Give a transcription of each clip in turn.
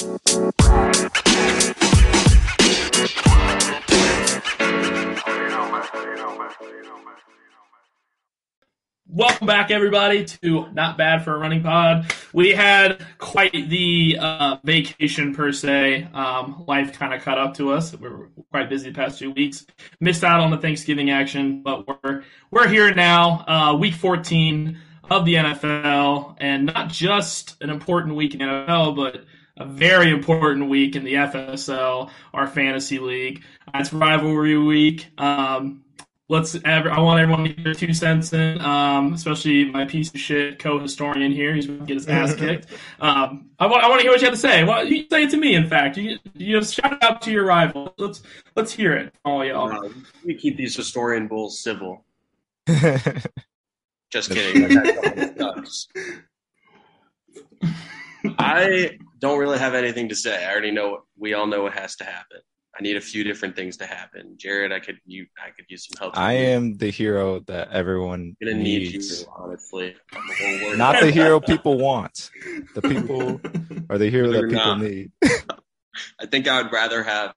Welcome back, everybody, to Not Bad for a Running Pod. We had quite the uh, vacation, per se. Um, life kind of caught up to us. We were quite busy the past two weeks. Missed out on the Thanksgiving action, but we're we're here now. Uh, week 14 of the NFL, and not just an important week in NFL, but a very important week in the FSL, our fantasy league. It's rivalry week. Um, let's ever I want everyone to get their two cents in, um, especially my piece of shit co-historian here. He's going to get his ass kicked. Um, I want I want to hear what you have to say. Well, you say it to me. In fact, you you just shout out to your rival. Let's let's hear it, all y'all. Uh, we keep these historian bulls civil. Just kidding. That. I don't really have anything to say. I already know. We all know what has to happen. I need a few different things to happen. Jared, I could you I could use some help. I am the hero that everyone I'm gonna need needs. you, honestly. I'm a little worried. Not the hero people want. The people are the hero that They're people not. need. I think I would rather have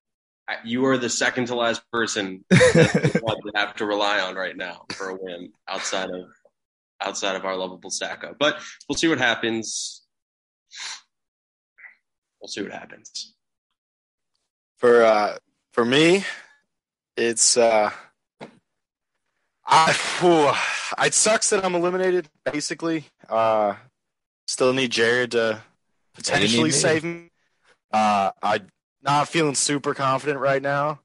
you are the second to last person that I have to rely on right now for a win outside of outside of our lovable Sacko. But we'll see what happens. We'll see what happens. For uh, for me, it's uh, I whew, it sucks that I'm eliminated. Basically, uh, still need Jared to potentially me. save me. Uh, I'm not feeling super confident right now.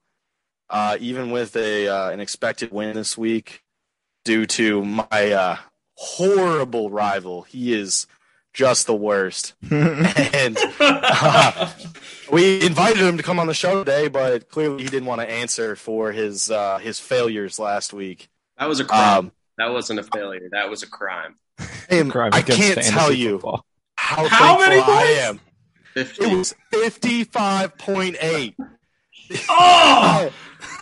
Uh, even with a uh, an expected win this week, due to my uh, horrible rival, he is just the worst. and uh, we invited him to come on the show today, but clearly he didn't want to answer for his uh, his failures last week. That was a crime. Um, that wasn't a failure. That was a crime. and Crime I can't tell you football. how, How thankful many I am. Fifty. It was fifty five point eight. oh,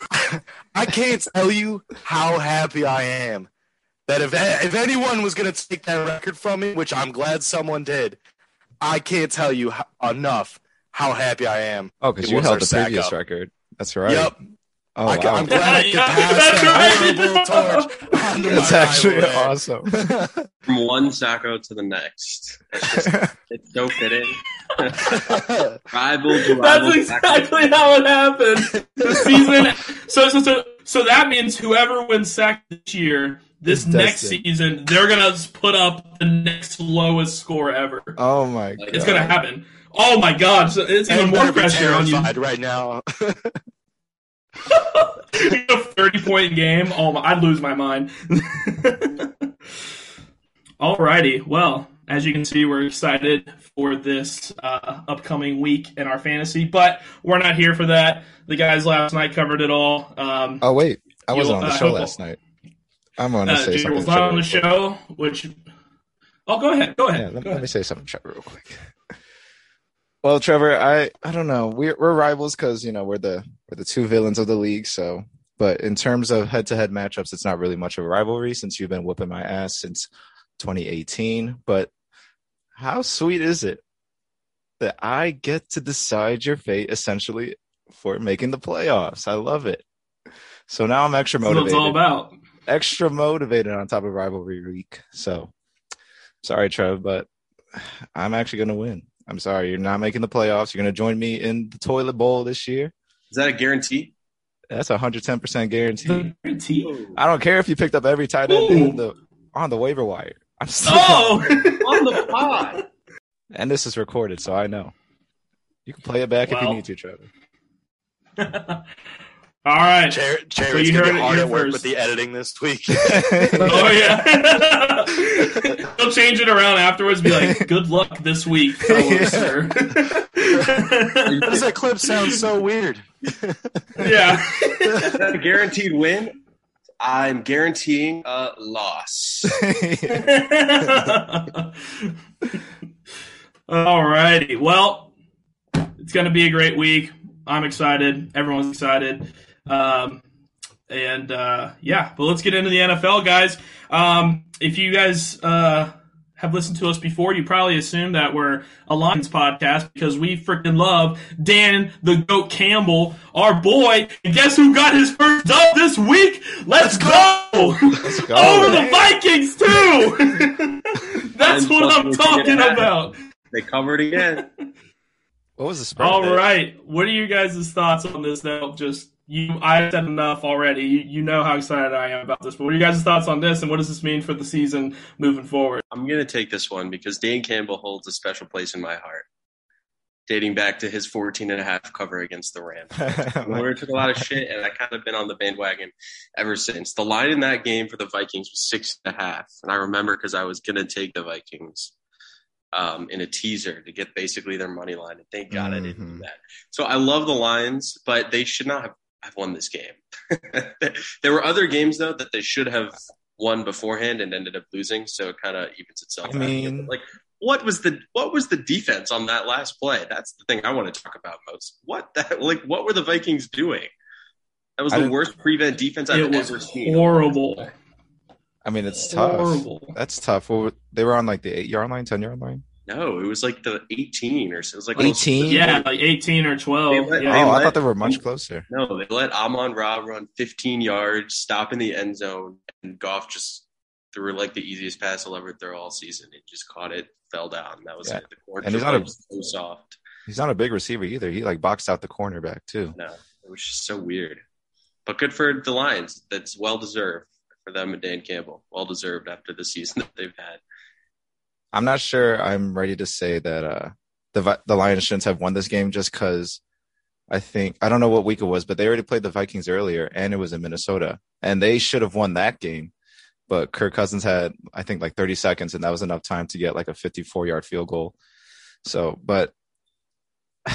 I can't tell you how happy I am that if if anyone was going to take that record from me, which I'm glad someone did, I can't tell you ho- enough how happy I am. Oh, because you held the sack previous up. record. That's right. Yep, Oh, I, wow. am glad I could Yeah, pass that's that right. torch onto That's actually rival awesome. From one Sacko to the next. It's, just, it's so fitting. rival to rival. that's Sacko. exactly how it happened. The season. So so so so that means whoever wins sack this year, this Is next destined. season, they're gonna put up the next lowest score ever. oh my god. It's gonna happen. Oh my god! So it's even And more pressure on you. right now. a thirty point game. Oh my! I'd lose my mind. Alrighty. Well, as you can see, we're excited for this uh, upcoming week in our fantasy, but we're not here for that. The guys last night covered it all. Um, Oh wait, I wasn't on the uh, show last night. I'm going to uh, say something. was on the Trevor, real quick. show, which. Oh, go ahead. Go ahead. Yeah, let, go let me say something, Trevor, real quick. Well, Trevor, I I don't know. We're we're rivals because you know we're the we're the two villains of the league. So, but in terms of head to head matchups, it's not really much of a rivalry since you've been whooping my ass since 2018. But how sweet is it that I get to decide your fate essentially for making the playoffs? I love it. So now I'm extra That's what it's all motivated about. Extra motivated on top of rivalry week. So sorry, Trev, but I'm actually going to win. I'm sorry. You're not making the playoffs. You're going to join me in the toilet bowl this year. Is that a guarantee? That's a 110% guarantee. Guarantee. Oh. I don't care if you picked up every tight end in the, on the waiver wire. I'm still, Oh, On the pod. and this is recorded, so I know. You can play it back if you need to, Trevor. all right. Jared, So Jared's you gonna heard be it hard at work with the editing this week. Oh yeah. They'll change it around afterwards. Be like, "Good luck this week, fellow sir." Why does that clip sound so weird? yeah. Is that a guaranteed win? I'm guaranteeing a loss. All righty. Well, it's going to be a great week. I'm excited. Everyone's excited. Um, and uh, yeah, but let's get into the NFL, guys. Um, if you guys uh, have listened to us before, you probably assume that we're a Lions podcast because we freaking love Dan the Goat Campbell, our boy. And guess who got his first dub this week? Let's, go! Let's go. Over the Vikings too. That's And what I'm talking about. They covered again. What was the spread? All there? right, what are you guys' thoughts on this? Now, just you, I said enough already. You, you know how excited I am about this. But what are you guys' thoughts on this, and what does this mean for the season moving forward? I'm going to take this one because Dan Campbell holds a special place in my heart, dating back to his 14 and a half cover against the Rams. Warner took a lot of shit, and I kind of been on the bandwagon ever since. The line in that game for the Vikings was six and a half, and I remember because I was going to take the Vikings um, in a teaser to get basically their money line, and thank God I didn't do Mhm. that. So I love the lines, but they should not have, have won this game. there were other games though that they should have won beforehand and ended up losing, so it kind of evens itself. I out. mean- like what was the what was the defense on that last play? That's the thing I want to talk about most. What that like what were the Vikings doing? That was the didn't- worst prevent defense I've it was ever seen. horrible. I mean, it's tough. Horrible. That's tough. What, were- they were on like the eight yard line, ten yard line. No, it was like the 18 or so. It was like 18? Yeah, like 18 or 12. Let- Yeah. They oh, I thought they were much closer. No, they let Amon Ra run 15 yards, stop in the end zone, and Goff just threw like the easiest pass he'll ever throw all season. It just caught it, fell down. That was Yeah. it. The corner And he's not a- was so soft. He's not a big receiver either. He like boxed out the cornerback too. No, it was just so weird. But good for the Lions. That's well deserved for them and Dan Campbell. Well deserved after the season that they've had. I'm not sure I'm ready to say that uh, the the Lions shouldn't have won this game just because I think I don't know what week it was, but they already played the Vikings earlier, and it was in Minnesota, and they should have won that game. But Kirk Cousins had I think like 30 seconds, and that was enough time to get like a 54 yard field goal. So, but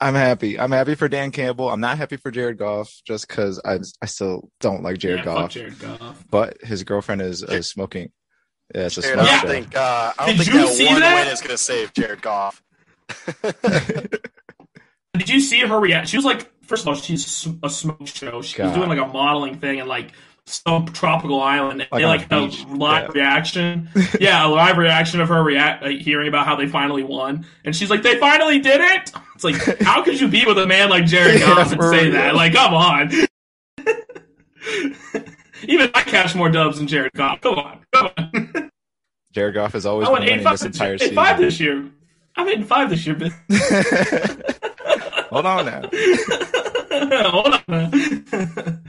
I'm happy. I'm happy for Dan Campbell. I'm not happy for Jared Goff just because I I still don't like Jared yeah, Goff. Jared Goff. But his girlfriend is, is smoking. Yeah, it's a Jared, I Yeah. don't show. think uh, I don't Did think you that see one that? win is going to save Jared Goff. Did you see her react? She was like, first of all, she's a smoke show. She was doing like a modeling thing in like some tropical island. And Like they like a had a beach. live Yeah. reaction. yeah, a live reaction of her react, like, hearing about how they finally won. And she's like, they finally did it. It's like, how could you be with a man like Jared Yeah, Goff and say real. that? Like, come on. Even I catch more dubs than Jared Goff. Come on, come on. Jared Goff has always I been winning five this entire season. five this year. I'm and five this year, bitch. Hold on now. Hold on. Now.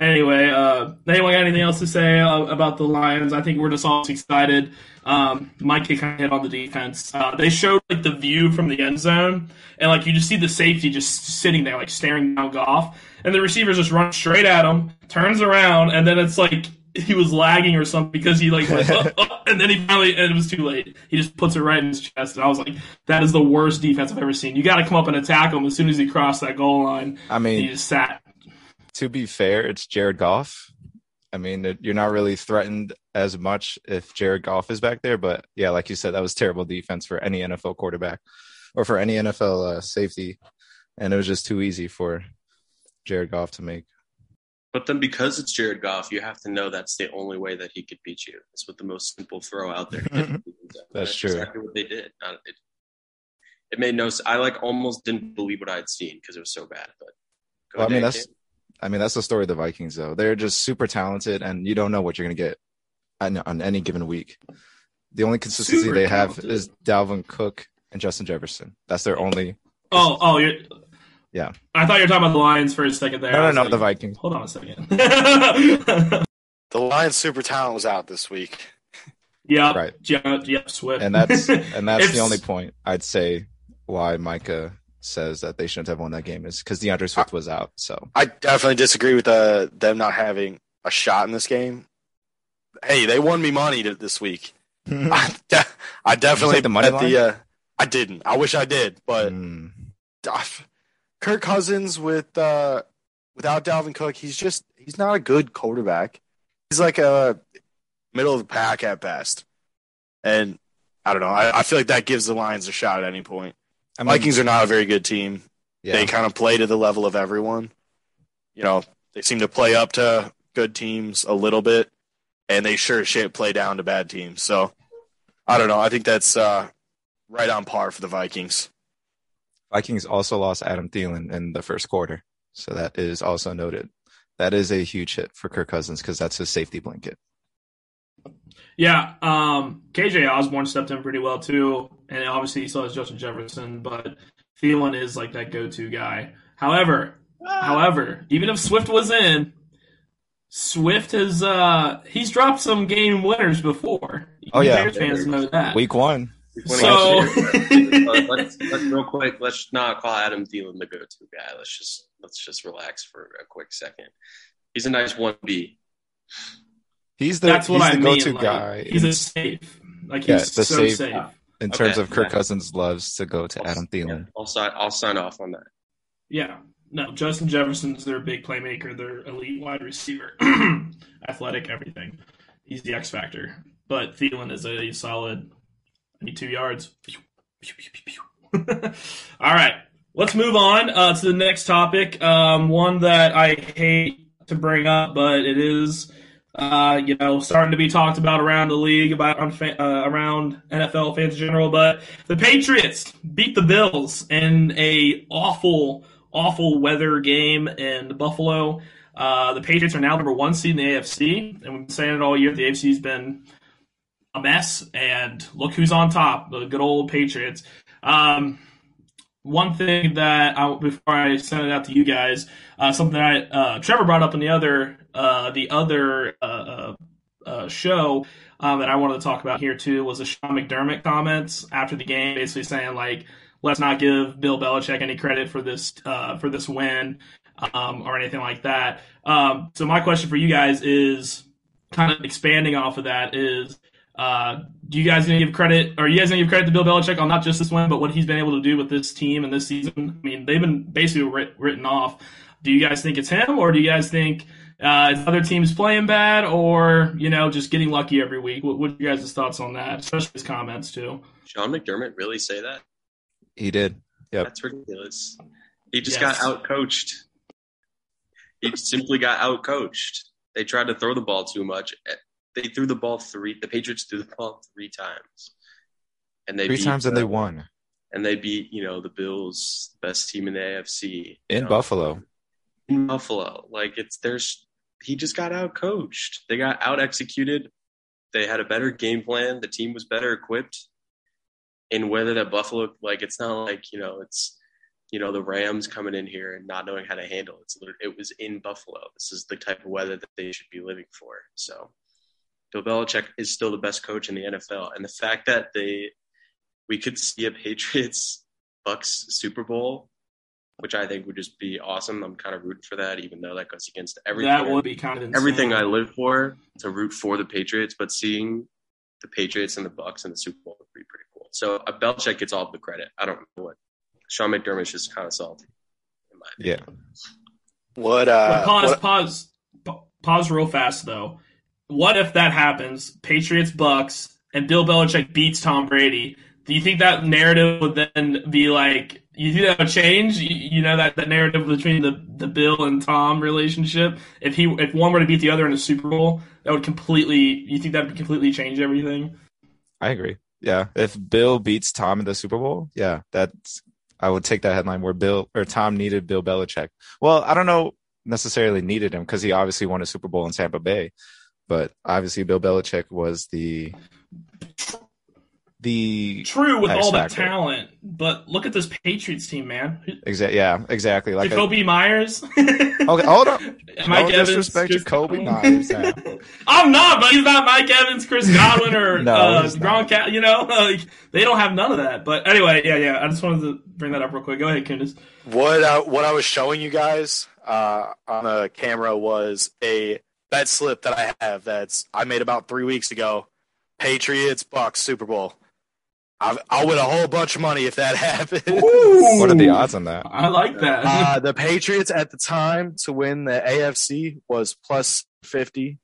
Anyway, uh, anyone got anything else to say uh, about the Lions? I think we're just all excited. Um, Mike kind of hit on the defense. Uh, they showed like the view from the end zone, and like you just see the safety just sitting there, like staring down Goff, and the receivers just run straight at him, turns around, and then it's like he was lagging or something because he like went up, up, and then he finally and it was too late. He just puts it right in his chest, and I was like, that is the worst defense I've ever seen. You got to come up and attack him as soon as he crossed that goal line. I mean, He just sat. to be fair, it's Jared Goff. I mean, you're not really threatened as much if Jared Goff is back there. But yeah, like you said, that was terrible defense for any NFL quarterback or for any NFL uh, safety. And it was just too easy for Jared Goff to make. But then because it's Jared Goff, you have to know that's the only way that he could beat you. It's with the most simple throw out there. That's true. exactly what they did. It, it made no. I like almost didn't believe what I'd seen because it was so bad. But go Well, I mean, that's Campbell. I mean, that's the story of the Vikings, though. They're just super talented, and you don't know what you're going to get on, on any given week. The only consistency Super they have talented. is Dalvin Cook and Justin Jefferson. That's their only. Oh, oh, you're. Yeah. I thought you were talking about the Lions for a second there. I No, no, was no, like, the Vikings. Hold on a second. The Lions super talent was out this week. yep. Right. Yep. Yep. Swift. And that's and that's the only point I'd say why Micah says that they shouldn't have won that game is because DeAndre Swift was out. So I definitely disagree with uh, them not having a shot in this game. Hey, they won me money to, this week. I, de- I definitely take the money bet the. Uh, I didn't. I wish I did, but Mm. Kirk Cousins with uh, without Dalvin Cook, he's just he's not a good quarterback. He's like a middle of the pack at best, and I don't know. I, I feel like that gives the Lions a shot at any point. I mean, Vikings are not a very good team. yeah. They kind of play to the level of everyone. You know, they seem to play up to good teams a little bit, and they sure as shit play down to bad teams. So I don't know. I think that's uh, right on par for the Vikings. Vikings also lost Adam Thielen in the first quarter, so that is also noted. That is a huge hit for Kirk Cousins because that's his safety blanket. Yeah, um, KJ Osborn stepped in pretty well too, and obviously he still has Justin Jefferson, but Thielen is like that go-to guy. However, however, even if Swift was in, Swift has uh he's dropped some game winners before. Oh, yeah. Bears fans know that. Week one, So- let's, let's real quick. Let's not call Adam Thielen the go-to guy. Let's just let's just relax for a quick second. He's a nice one B. he's the That's what he's I the mean. go-to like, guy. He's a safe. Like Yeah, he's the so safe- safe. in terms Okay, of Kirk yeah. Cousins loves to go to Adam Thielen. I'll sign. I'll sign off on that. Yeah. No, Justin Jefferson's their big playmaker, their elite wide receiver, athletic, everything. He's the X factor. But Thielen is a solid. Need two yards. All right, let's move on uh, to the next topic. Um, one that I hate to bring up, but it is, uh, you know, starting to be talked about around the league, about uh, around NFL fans in general. But the Patriots beat the Bills in a awful, awful weather game in Buffalo. Uh, the Patriots are now number one seed in the AFC, and we've been saying it all year. The AFC's been a mess, and look who's on top: the good old Patriots. Um, one thing that I, before I send it out to you guys, uh, something that uh, Trevor brought up in the other uh, the other uh, uh, uh, show that I wanted to talk about here too was the Sean McDermott comments after the game, basically saying like, let's not give Bill Belichick any credit for this for this win um, or anything like that. Um, so my question for you guys is kind of expanding off of that is. Uh, do you guys gonna give credit? Or are you guys gonna give credit to Bill Belichick on not just this win, but what he's been able to do with this team and this season? I mean, they've been basically writ- written off. Do you guys think it's him, or do you guys think uh, is other teams playing bad, or you know, just getting lucky every week? What, what are you guys' thoughts on that? Especially his comments too. Sean McDermott really say that? He did. Yeah, That's ridiculous. He just Yes. got out coached. He simply got out coached. They tried to throw the ball too much. They threw the ball three. The Patriots threw the ball three times, and they Three beat times and the- they won And they beat you know the Bills, best team in the AFC in know, Buffalo. in Buffalo. Like it's there's he just got out coached. They got out executed. They had a better game plan. The team was better equipped. In weather that Buffalo like it's not like you know it's you know the Rams coming in here and not knowing how to handle it. It's it was in Buffalo. This is the type of weather that they should be living for. So Bill Belichick is still the best coach in the NFL, and the fact that they we could see a Patriots Bucks Super Bowl which I think would just be awesome. I'm kind of rooting for that, even though that goes against everything. That would be kind of everything I live for to root for the Patriots, but seeing the Patriots and the Bucks in the Super Bowl would be pretty cool. So uh, Belichick gets all the credit. I don't know what Sean McDermott's just kind of salty. In my opinion. Yeah. What? Uh, But pause, what- pause, pause real fast though. What if that happens? Patriots, Bucks, and Bill Belichick beats Tom Brady. Do you think that narrative would then be like? You think that would change? You, you know that, that narrative between the, the Bill and Tom relationship. If he if one were to beat the other in a Super Bowl, that would completely. You think that would completely change everything? I agree. Yeah. If Bill beats Tom in the Super Bowl, yeah, that's I would take that headline where Bill or Tom needed Bill Belichick. Well, I don't know necessarily needed him because he obviously won a Super Bowl in Tampa Bay, but obviously Bill Belichick was the the True with all that factor. talent, but look at this Patriots team, man. Exactly. yeah exactly like a, Jakobi Meyers. okay hold on Mike no Evans, disrespect Chris Jakobi Meyers. I'm not, but he's not Mike Evans, Chris Godwin, or No, uh, he's not. Gronkowski. You know, like they don't have none of that. But anyway, yeah, yeah. I just wanted to bring that up real quick. Go ahead, Kunis. What I, what I was showing you guys uh, on the camera was a bet slip that I have that's I made about three weeks ago. Patriots Bucks Super Bowl. I've, I'll win a whole bunch of money if that happens. what are the odds on that? I like that. Uh, the Patriots at the time to win the AFC was plus fifty.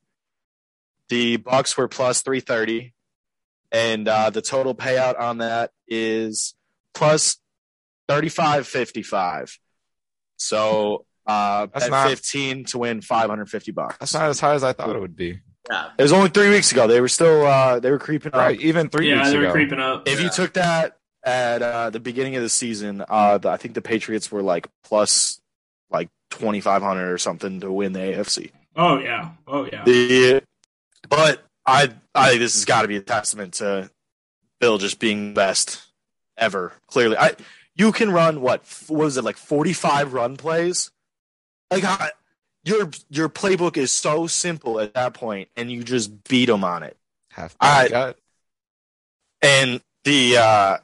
The Bucks were plus three thirty, and uh, the total payout on that is plus thirty five fifty five. So uh, That's at not- fifteen to win five hundred fifty bucks. That's not as high as I thought it would be. Yeah. It was only three weeks ago. They were still uh, they were creeping up. Right, even three yeah, weeks they were ago. creeping up. If you took that at uh, the beginning of the season, uh, the, I think the Patriots were like plus like twenty five hundred or something to win the AFC. Oh yeah. Oh yeah. The but I I think this has got to be a testament to Bill just being the best ever. Clearly, I you can run what what was it like forty five run plays? Like I, your your playbook is so simple at that point, and you just beat them on it. Half I- gut. And the uh,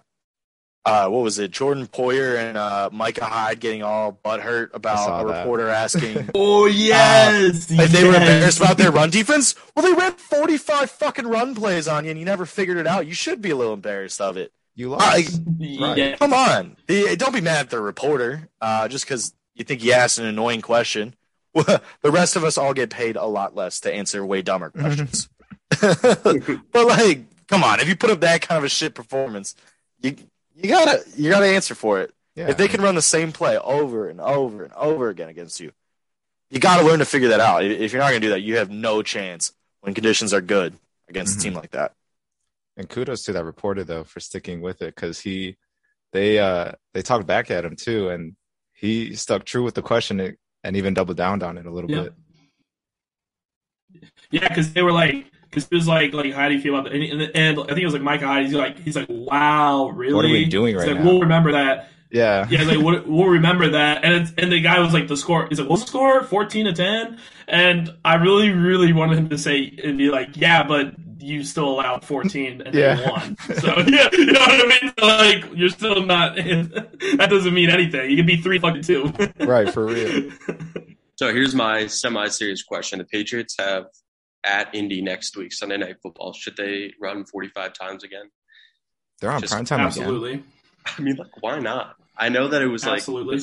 uh, what was it? Jordan Poyer and uh, Micah Hyde getting all butthurt saw about a that. reporter asking oh yes. if they were embarrassed about their run defense. Well, they ran forty five fucking run plays on you, and you never figured it out. You should be a little embarrassed of it. You lost. I- Yeah. Come on, The- don't be mad at the reporter uh, just because you think he asked an annoying question. the rest of us all get paid a lot less to answer way dumber questions. but like, come on, if you put up that kind of a shit performance, you you gotta you gotta answer for it. yeah. If they can run the same play over and over and over again against you, you got to learn to figure that out. If you're not going to do that, you have no chance when conditions are good against a team like that. And kudos to that reporter though for sticking with it because he, they, uh, they talked back at him too, and he stuck true with the question and even doubled down on it a little Yeah. bit. Yeah, because they were like, because it was like, like, how do you feel about that? And, and, I think it was like Micah Hyde. He's like, he's like, wow, really? What are we doing He's right like, now? We'll remember that. Yeah, Yeah, like we'll, we'll remember that. And it's, and the guy was like, the score. He's like, what's the score? Fourteen to ten. And I really, really wanted him to say and be like, yeah, but you still allowed fourteen and Yeah. they won. So yeah, you know what I mean? Like you're still not. that doesn't mean anything. You can be three fucking two. right for real. So here's my semi-serious question: The Patriots have at Indy next week, Sunday Night Football. Should they run 45 times again? They're on Just prime time again. Absolutely. I mean, like, why not? I know that it was like Absolutely.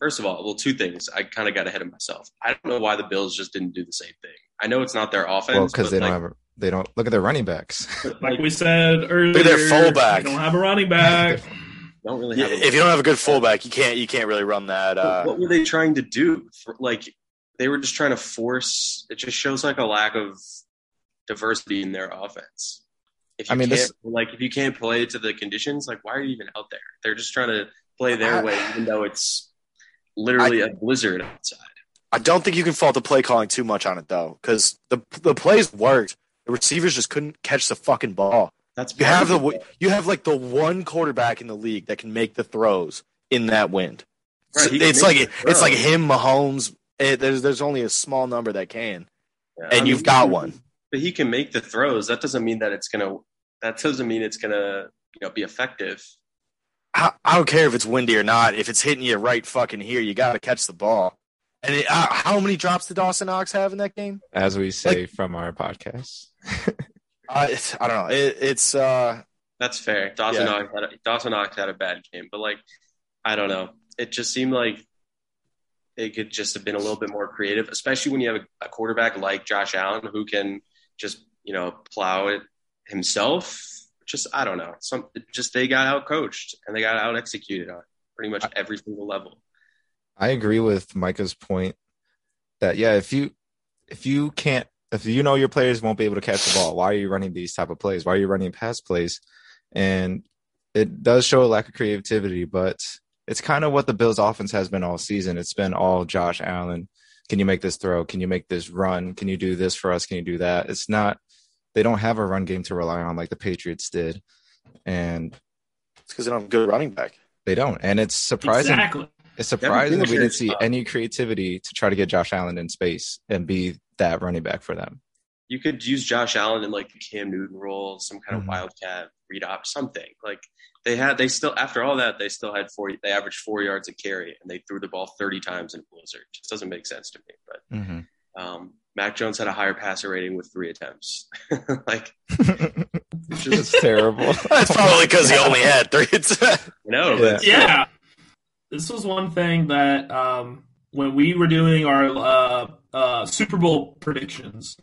First of all, well, two things. I kind of got ahead of myself. I don't know why the Bills just didn't do the same thing. I know it's not their offense, Well, because they like, don't have, they don't look at their running backs. Like we said earlier, Look at their fullback. They don't have a running back. don't really have. a- If you don't have a good fullback, you can't you can't really run that. What- Uh, what were they trying to do? For, like they were just trying to force. It just shows like a lack of diversity in their offense. If you I mean, can't, this- like if you can't play to the conditions, like why are you even out there? They're just trying to play their I- way, even though it's literally a blizzard outside. I don't think you can fault the play calling too much on it though, because the the plays worked. The receivers just couldn't catch the fucking ball. That's You have the you have like the one quarterback in the league that can make the throws in that wind. Right, he it's like it's like him, Mahomes. It, there's there's only a small number that can, Yeah, and I you've mean, got one. but he can make the throws. That doesn't mean that it's gonna. That doesn't mean it's gonna you know be effective. I, I don't care if it's windy or not. If it's hitting you right fucking here, you got to catch the ball. And it, uh, how many drops did Dawson Knox have in that game? as we say from our podcast. Uh, it's, I don't know. It, it's uh, That's fair. Dawson Yeah. Knox had a, Dawson Knox had a bad game, but like I don't know. It just seemed like it could just have been a little bit more creative, especially when you have a, a quarterback like Josh Allen who can just you know plow it himself. Just I don't know. Some just they got out coached and they got out executed on pretty much every single level. I agree with Micah's point that yeah, if you if you can't if you know your players won't be able to catch the ball, why are you running these type of plays? Why are you running pass plays? And it does show a lack of creativity, but it's kind of what the Bills offense has been all season. It's been all Josh Allen. Can you make this throw? Can you make this run? Can you do this for us? Can you do that? It's not they don't have a run game to rely on like the Patriots did. And it's because they don't have a good running back. they don't. And it's surprising Exactly. It's surprising that we didn't see tough. any creativity to try to get Josh Allen in space and be that running back for them. You could use Josh Allen in like the Cam Newton role, some kind of Mhm. wildcat read op, something like they had. They still after all that they still had four. They averaged four yards a carry and they threw the ball thirty times in a blizzard. Just doesn't make sense to me. But Mm-hmm. Um, Mac Jones had a higher passer rating with three attempts. like, it's terrible. That's probably because he only had three. you know, Yeah. yeah this was one thing that um, when we were doing our uh, uh, super bowl predictions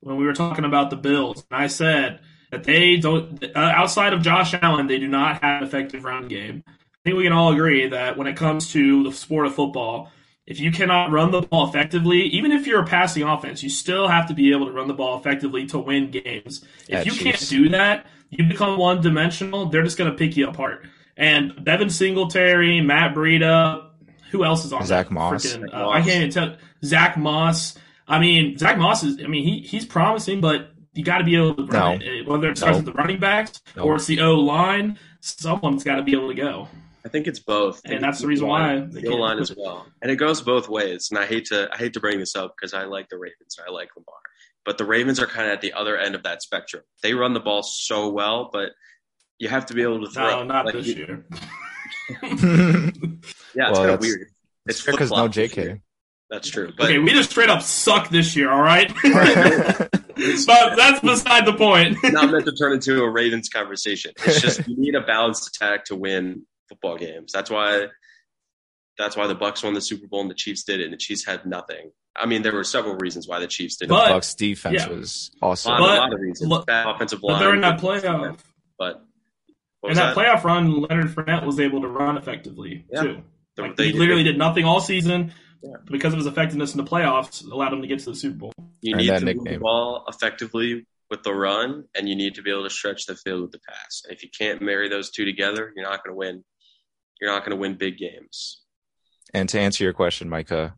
when we were talking about the bills and i said that they don't uh, outside of josh allen they do not have an effective run game i think we can all agree that when it comes to the sport of football if you cannot run the ball effectively, even if you're a passing offense, you still have to be able to run the ball effectively to win games. If Yeah, you Chiefs. can't do that, you become one dimensional, they're just going to pick you apart. And Devin Singletary, Matt Breida, who else is on Zach that Moss. freaking- Zach uh, Moss. I can't even tell. Zach Moss. I mean, Zach Moss is. I mean, he he's promising, but you got to be able to run No. it. Whether it starts No. with the running backs No. or it's the O line, someone's got to be able to go. I think it's both. And that's the reason why the can't line as well, and it goes both ways. And I hate to I hate to bring this up because I like the Ravens and I like Lamar, but the Ravens are kind of at the other end of that spectrum. They run the ball so well, but you have to be able to throw. No, not Like, this you- year. Yeah, it's Well, kind of that's- weird. It's because no flip-flop this year. JK. That's true, but okay, we just straight up suck this year. All right, but that's beside the point. not meant to turn into a Ravens conversation. It's just you need a balanced attack to win football games. That's why that's why the Bucks won the Super Bowl and the Chiefs did it, and the Chiefs had nothing. I mean, there were several reasons why the Chiefs did the it. But- Bucks defense yeah. was awesome. But- a lot of reasons. look- Bad offensive line. But they're in that playoff. But what In was that, playoff run, Leonard Fournette was able to run effectively Yeah. too. Like, they he did- literally did nothing all season, Yeah. but because of his effectiveness in the playoffs, allowed him to get to the Super Bowl. You need that to move the ball effectively with the run, and you need to be able to stretch the field with the pass. And if you can't marry those two together, you're not going to win. You're not going to win big games. And to answer your question, Micah,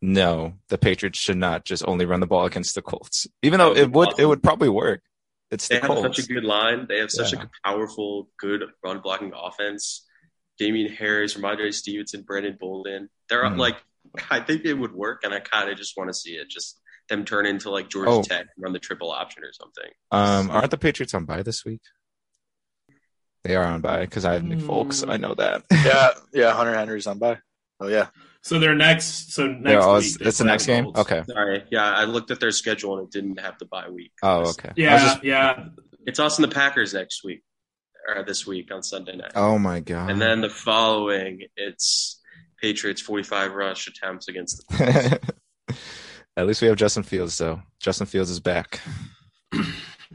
no, the Patriots should not just only run the ball against the Colts. Even though That would it would it would probably work. It's They the have Colts. such a good line. They have such Yeah. a powerful, good run blocking offense. Damien Harris, Rhamondre Stevenson, Brandon Bolden. They're Mhm. like, I think it would work, and I kind of just want to see it. Just them turn into like Georgia Oh. Tech, and run the triple option or something. Um, aren't the Patriots on bye this week? They are on bye because I have Nick Hmm. Folks. I know that. yeah, yeah. Hunter Henry's on bye. Oh yeah. So they're next. So next They're week. they it's the next game. Colts. Okay. Sorry, yeah, I looked at their schedule and it didn't have the bye week. Oh, okay. Yeah, just- yeah. It's us and the Packers next week, or this week on Sunday night, oh my god. and then the following, it's Patriots forty-five rush attempts against the At least we have Justin Fields, though. Justin Fields is back.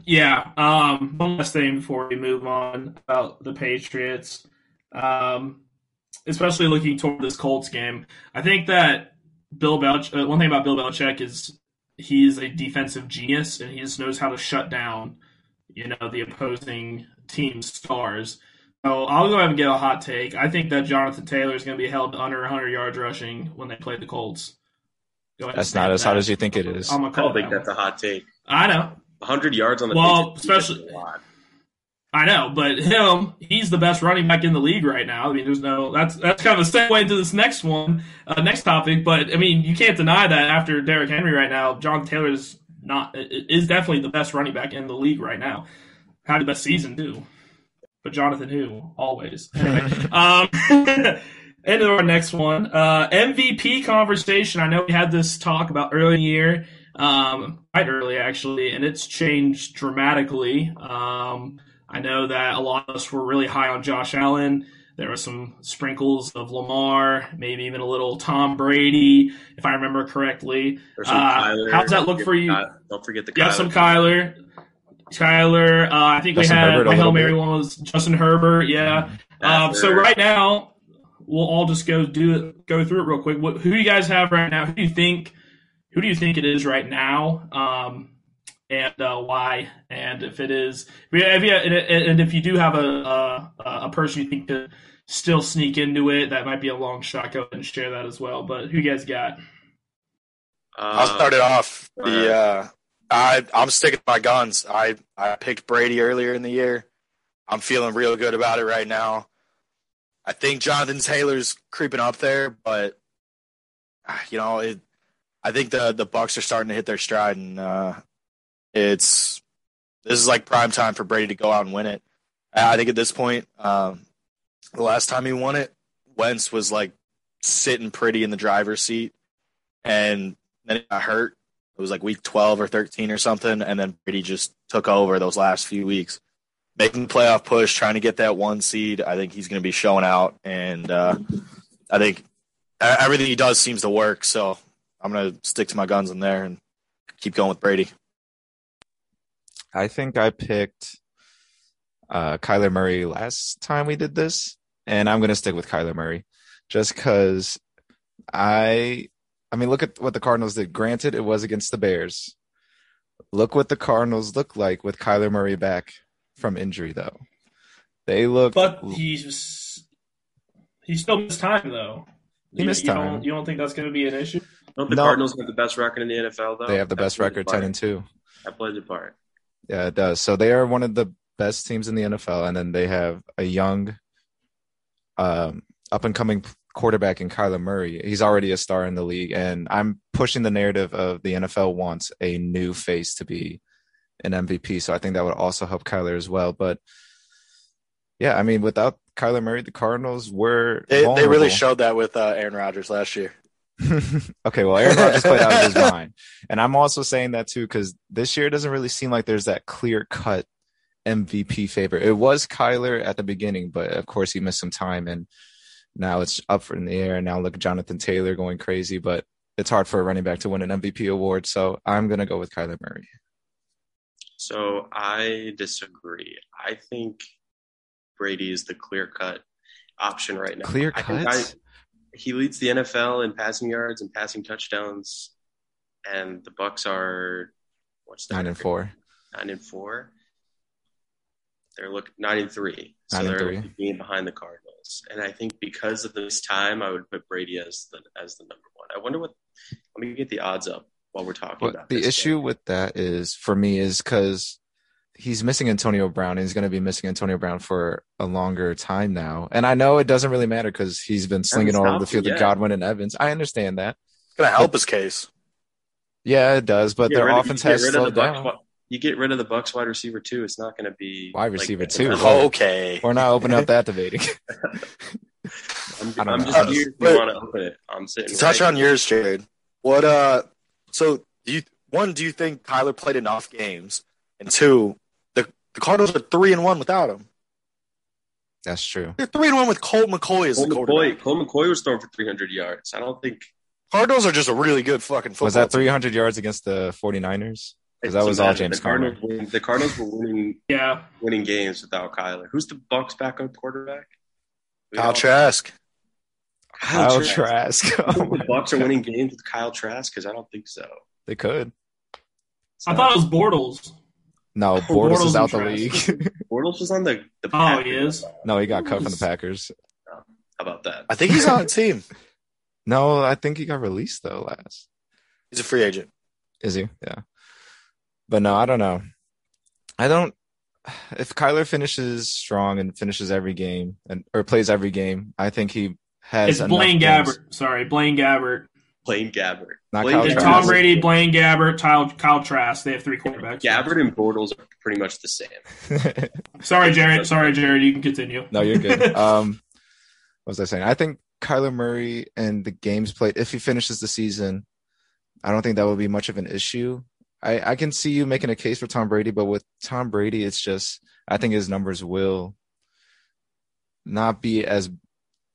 Yeah. Um, one last thing before we move on about the Patriots, um, especially looking toward this Colts game. I think that Bill Belichick. Uh, one thing about Bill Belichick is he's a defensive genius, and he just knows how to shut down, you know, the opposing team's stars. So I'll go ahead and get a hot take. I think that Jonathan Taylor is going to be held under 100 yards rushing when they play the Colts. Go ahead and That's not as hot as you think it is. I'm gonna I don't think that that's a hot take. I know. 100 yards on the Well, especially- a lot. I know, but him, he's the best running back in the league right now. I mean, there's no that's that's kind of a segue into this next one, uh, next topic. But I mean, you can't deny that after Derrick Henry right now, John Taylor is not is definitely the best running back in the league right now. Had the best season too, but Jonathan who always. Um, into our next one, uh, MVP conversation. I know we had this talk about early in the year, um, quite early actually, and it's changed dramatically. Um, I know that a lot of us were really high on Josh Allen. There were some sprinkles of Lamar, maybe even a little Tom Brady, if I remember correctly. There's some Uh, Kyler. how's that look for you? the Don't forget the Yeah, Kyler. some Kyler. Kyler, uh, I think Justin we had Herbert a my Hail little Mary bit. one was Justin Herbert. Yeah. Um, so right now, we'll all just go do it, go through it real quick. What, who do you guys have right now? Who do you think? Who do you think it is right now? Um, and uh, why? And if it is, if you, and, and if you do have a, a a person you think could still sneak into it, that might be a long shot. Go ahead and share that as well. But who you guys got? I'll Uh, start it off. go The uh, I I'm sticking to my guns. I I picked Brady earlier in the year. I'm feeling real good about it right now. I think Jonathan Taylor's creeping up there, but ah, you know, it. I think the the Bucks are starting to hit their stride, and uh, it's this is like prime time for Brady to go out and win it. I think at this point, um, the last time he won it, Wentz was like sitting pretty in the driver's seat, and then he got hurt. It was like week 12 or 13 or something, and then Brady just took over those last few weeks, making the playoff push, trying to get that one seed. I think he's going to be showing out, and uh, I think everything he does seems to work. So I'm going to stick to my guns in there and keep going with Brady. I think I picked uh, Kyler Murray last time we did this, and I'm going to stick with Kyler Murray just because I I mean look at what the Cardinals did. Granted, it was against the Bears. Look what the Cardinals look like with Kyler Murray back from injury though. They look But he's he still missed time though. He You- missed you time. Don't, you don't think that's going to be an issue? Don't the No. Cardinals have the best record in the NFL though? they have the That best record part. 10 and 2. That plays a part. Yeah, it does. So they are one of the best teams in the NFL, and then they have a young, um, up and coming quarterback in Kyler Murray. He's already a star in the league, and I'm pushing the narrative of the NFL wants a new face to be an MVP. So I think that would also help Kyler as well. But yeah, I mean, without Kyler Murray, the Cardinals were They, they really showed that with uh, Aaron Rodgers last year. okay, well, Aaron Rodgers played out of his mind, and I'm also saying that too because this year it doesn't really seem like there's that clear cut MVP favorite. It was Kyler at the beginning, but of course he missed some time, and now it's up in the air. And now look at Jonathan Taylor going crazy, but it's hard for a running back to win an MVP award. So I'm gonna go with Kyler Murray. So I disagree. I think Brady is the clear cut option right now. Clear cut? He leads the NFL in passing yards and passing touchdowns, and the Bucks are what's their Nine and four. Nine and four. They're look nine and three, so Nine and they're three. being behind the Cardinals. And I think because of this time, I would put Brady as the as the number one. I wonder what. Let me get the odds up while we're talking But about the issue game. with that is for me is because he's missing Antonio Brown and he's going to be missing Antonio Brown for a longer time now. And I know it doesn't really matter because he's been slinging all over the field him with. Godwin and Evans. I understand that. It's going to help his case. Yeah, it does, but their of- offense you get has rid of the slowed Bucks down. wi- You get rid of the Bucks wide receiver too. It's not going to be Wide like- receiver too. I'm, Oh. Okay. We're not opening up that debating. I'm, I don't I'm know. just here if you want to open it. I'm sitting. To touch right on yours, Jared. What uh so do you one, do you think Kyler played enough games? And two, the the Cardinals are three and one without him. That's true. They're three and one with Colt McCoy as Colt the McCoy, quarterback. Colt McCoy was throwing for 300 yards. I don't think Cardinals are just a really good fucking football. Was that 300 yards against the 49ers? 'Cause that was all. James the Cardinals. Win, the Cardinals were winning Yeah. winning games without Kyler. Who's the Bucks backup quarterback? We Kyle don't- Trask? Kyle Trask. Trask. Oh the Bucks are winning games with Kyle Trask? Because I don't think so. They could. I thought it was Bortles. No, Oh, Bortles Bortles is out the league. Bortles was on the. the Oh, he Packers. is? no, he got cut from the Packers. Oh, how about that? I think he's on a team. No, I think he got released though last. He's a free agent. Is he? Yeah. But no, I don't know. I don't. If Kyler finishes strong and finishes every game and or plays every game, I think he has. It's Blaine Gabbert. Sorry, Blaine Gabbert. Blaine Gabbert. Not Blaine Kyle Trask. Tom Brady, Blaine Gabbert, Kyle, Kyle Trask. They have three quarterbacks. Gabbert and Bortles are pretty much the same. Sorry, Jared. Sorry, Jared. You can continue. no, you're good. Um, what was I saying? I think Kyler Murray and the games played. If he finishes the season, I don't think that would be much of an issue. I, I can see you making a case for Tom Brady, but with Tom Brady, it's just I think his numbers will not be as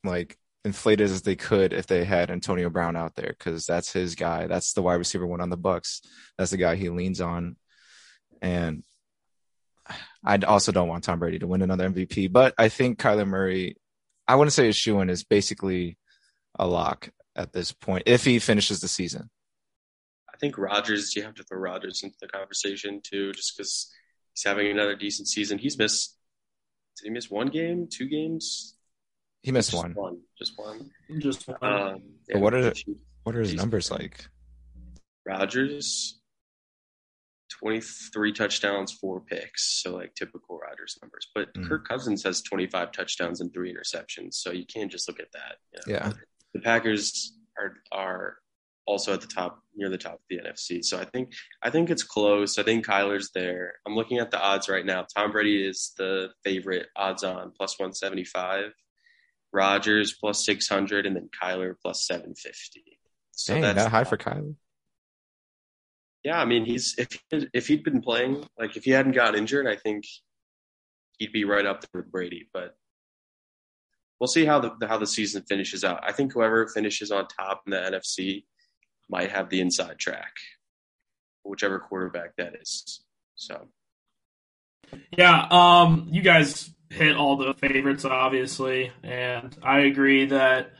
like inflated as they could if they had Antonio Brown out there because that's his guy. That's the wide receiver one on the Bucks. That's the guy he leans on, and I also don't want Tom Brady to win another MVP. But I think Kyler Murray, I wouldn't say a shoe in, is basically a lock at this point if he finishes the season. I think Rodgers. You have to throw Rodgers into the conversation too, just because he's having another decent season. He's missed. Did he miss one game? Two games? He missed Just one. One. Just one. Just one. Um, But what are- Chiefs. What are his numbers like? Rodgers, 23 touchdowns, four picks. So, like typical Rodgers numbers. But Mm. Kirk Cousins has 25 touchdowns and three interceptions. So, you can't just look at that. you know. Yeah. The Packers are, are also at the top, near the top of the NFC. So, I think, I think it's close. I think Kyler's there. I'm looking at the odds right now. Tom Brady is the favorite odds on plus 175. Rodgers plus 600 and then Kyler plus 750. So Dang, that's that high for Kyler. yeah, I mean, he's if if he'd been playing, like if he hadn't got injured, I think he'd be right up there with Brady. But we'll see how the how the season finishes out. I think whoever finishes on top in the NFC might have the inside track, whichever quarterback that is. So Yeah, um, you guys hit all the favorites, obviously, and I agree that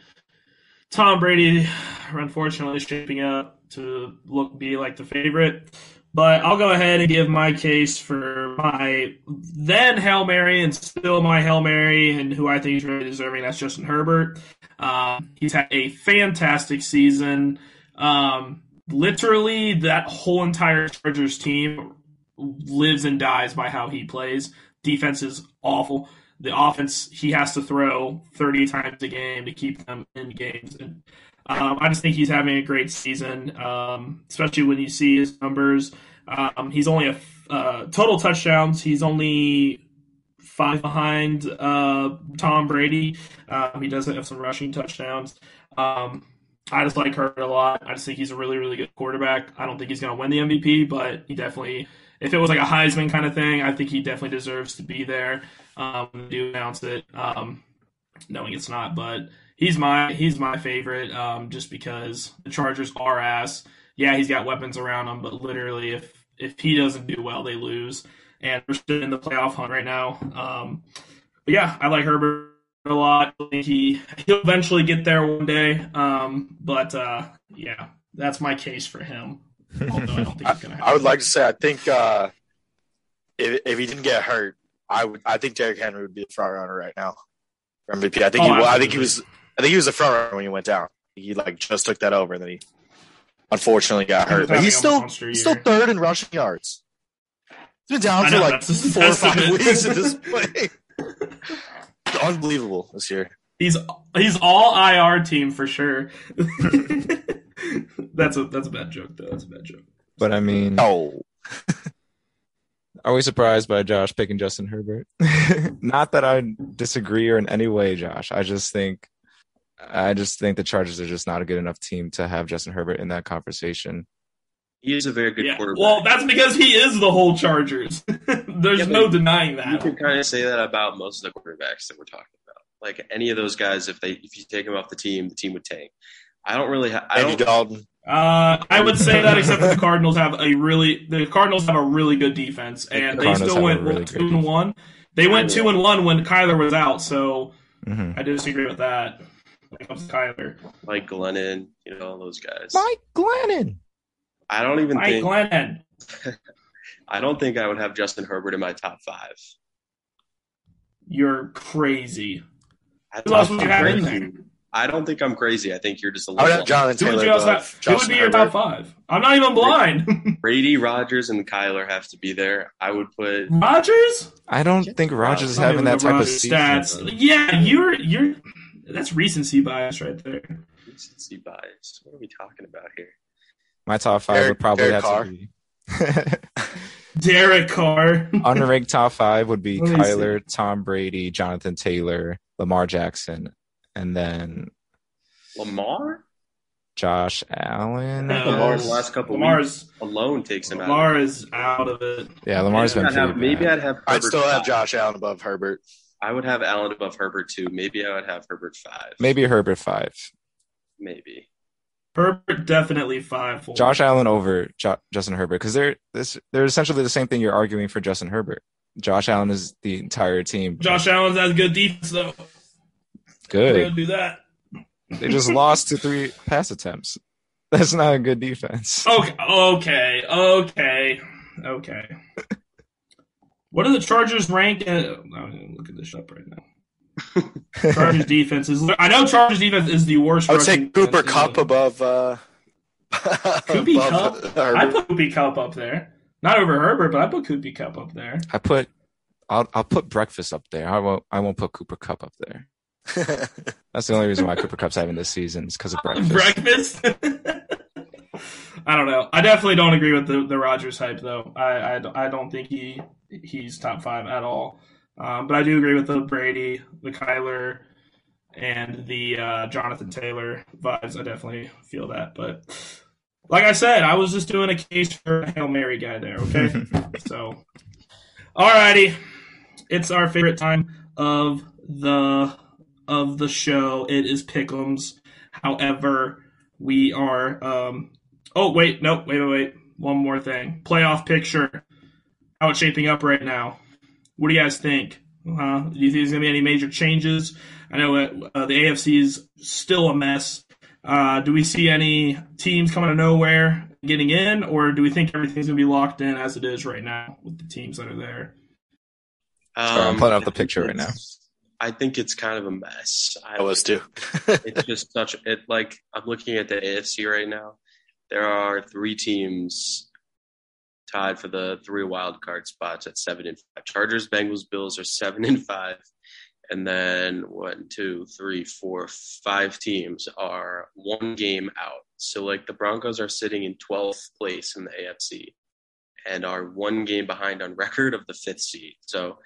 Tom Brady, unfortunately, is shaping up to look be like the favorite. But I'll go ahead and give my case for my then Hail Mary and still my Hail Mary, and who I think is really deserving. That's Justin Herbert. Um, he's had a fantastic season. Um, literally, that whole entire Chargers team lives and dies by how he plays. Defense is awful. The offense, he has to throw 30 times a game to keep them in games. And um, I just think he's having a great season, um, especially when you see his numbers. Um, he's only a uh, total touchdowns. He's only five behind uh, Tom Brady. Um, he does have some rushing touchdowns. Um, I just like Herbert a lot. I just think he's a really, really good quarterback. I don't think he's going to win the MVP, but he definitely, if it was like a Heisman kind of thing, I think he definitely deserves to be there. Um, do announce it, um, knowing it's not, but he's my he's my favorite um, just because the Chargers are ass. Yeah, he's got weapons around him, but literally, if if he doesn't do well, they lose, and we're still in the playoff hunt right now. Um, but yeah, I like Herbert a lot. He he'll eventually get there one day. Um, but uh, yeah, that's my case for him. Although I don't think he's gonna. I would like to say I think uh, if if he didn't get hurt, I would I think Derrick Henry would be the front runner right now for MVP. I think Oh, he well, I think he was I think he was the front runner when he went down. He like just took that over, and then he unfortunately got hurt. But he's still he's still third in rushing yards. He's been down I for like four or five weeks at this point. Unbelievable this year. He's he's all IR team for sure. that's a that's a bad joke though. That's a bad joke. But I mean, Oh, are we surprised by Josh picking Justin Herbert? Not that I disagree or in any way, Josh. I just think, I just think the Chargers are just not a good enough team to have Justin Herbert in that conversation. He is a very good Yeah. quarterback. Well, that's because he is the whole Chargers. There's Yeah, no denying that. you can kind of say that about most of the quarterbacks that we're talking about. Like any of those guys, if they if you take them off the team, the team would tank. I don't really. Ha- I Andy don't. Dalton. Uh, I would say that, except that the Cardinals have a really the Cardinals have a really good defense, and The they Cardinals still went really two and defense. one. They went two and one when Kyler was out, so hmm I disagree with that. When it comes to Kyler, Like Glennon, you know all those guys. Mike Glennon. I don't even Mike think. Glennon. I don't think I would have Justin Herbert in my top five. You're crazy. Who else think would you I'm have in there? I don't think I'm crazy. I think you're just a I would little. have Jonathan Who would Taylor. you else above have? Who would Justin be your top five? I'm not even blind. Brady, Rodgers, and Kyler have to be there. I would put. Rodgers? I don't think Rodgers is having that type of season. stats. Yeah, you're you're. That's recency bias right there. Recency bias. What are we talking about here? My top five Derek- would probably Derek have Carr. to be. Derek Carr. Unranked top five would be Let see. Kyler, Tom Brady, Jonathan Taylor, Lamar Jackson, and then Lamar. Josh Allen. I Lamar in guess. the last couple Lamar's weeks alone takes him out. Lamar is out of it. Yeah, Lamar's maybe been I'd have, maybe. I'd have. I'd Herbert still have five. Josh Allen above Herbert. I would have Allen above Herbert too. Maybe I would have Herbert five. Maybe Herbert five. Maybe. Herbert definitely five. For Josh Allen over jo- Justin Herbert because they're this they're essentially the same thing you're arguing for Justin Herbert. Josh Allen is the entire team. Josh Allen has good defense though. Good. gonna do that. They just lost to three pass attempts. That's not a good defense. Okay, okay, okay, okay. What are the Chargers rank? At, I'm gonna look at this up right now. Chargers defense is. I know Chargers defense is the worst. I would say Cooper Kupp above. Uh, Koopy above Cup? Herbert. I put Koopy Cup up there. Not over Herbert, but I put Koopy Cup up there. I put I'll I'll put breakfast up there. I won't I won't put Cooper Kupp up there. That's the only reason why Cooper Kupp's having this season is because of breakfast. Breakfast. I don't know. I definitely don't agree with the the Rodgers hype though. I I, I don't think he he's top five at all. Um, but I do agree with the Brady, the Kyler, and the uh, Jonathan Taylor vibes. I definitely feel that. But like I said, I was just doing a case for a Hail Mary guy there. Okay, so alrighty, it's our favorite time of the of the show. It is Pickums. However, we are. Um, oh wait, no, wait, wait, wait. One more thing. Playoff picture. How it's shaping up right now. What do you guys think? Uh, do you think there's gonna be any major changes? I know uh, uh, the AFC is still a mess. Uh, do we see any teams coming out of nowhere getting in, or do we think everything's going to be locked in as it is right now with the teams that are there? Sorry, I'm Um, pulling up the picture right now. I think it's kind of a mess. I I was too. it's just such it like I'm looking at the AFC right now. There are three teams tied for the three wild card spots at seven and five. Chargers, Bengals, Bills are seven and five. And then one, two, three, four, five teams are one game out. So like the Broncos are sitting in twelfth place in the AFC and are one game behind on record of the fifth seed. So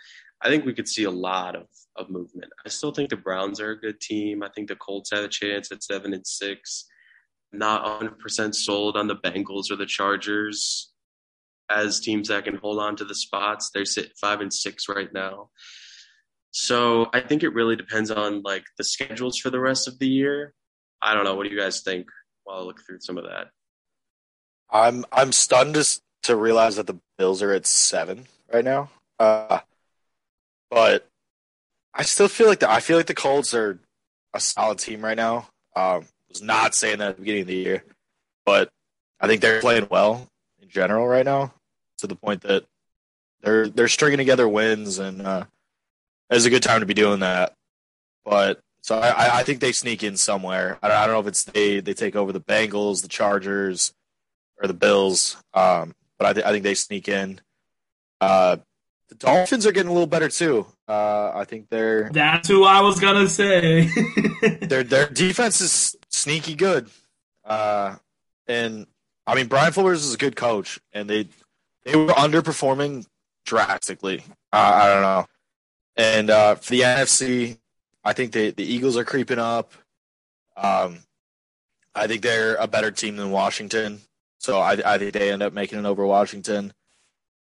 I think we could see a lot of, of movement. I still think the Browns are a good team. I think the Colts have a chance at seven and six. Not 100% sold on the Bengals or the Chargers as teams that can hold on to the spots. They're sit five and six right now. So I think it really depends on like the schedules for the rest of the year. I don't know. What do you guys think while I look through some of that? I'm I'm stunned to, to realize that the Bills are at seven right now. Uh, but I still feel like the I feel like the Colts are a solid team right now. Um, was not saying that at the beginning of the year, but I think they're playing well in general right now to the point that they're they're stringing together wins and uh, it's a good time to be doing that. But so I, I- think they sneak in somewhere. I don't, I don't know if it's they they take over the Bengals, the Chargers, or the Bills. Um, but I, th- I think they sneak in. Uh, the Dolphins are getting a little better too. Uh, I think they're. That's who I was gonna say. their their defense is sneaky good. Uh, and I mean Brian Flores is a good coach, and they they were underperforming drastically. Uh, I don't know. And uh, for the NFC, I think they, the Eagles are creeping up. Um, I think they're a better team than Washington, so I, I think they end up making it over Washington,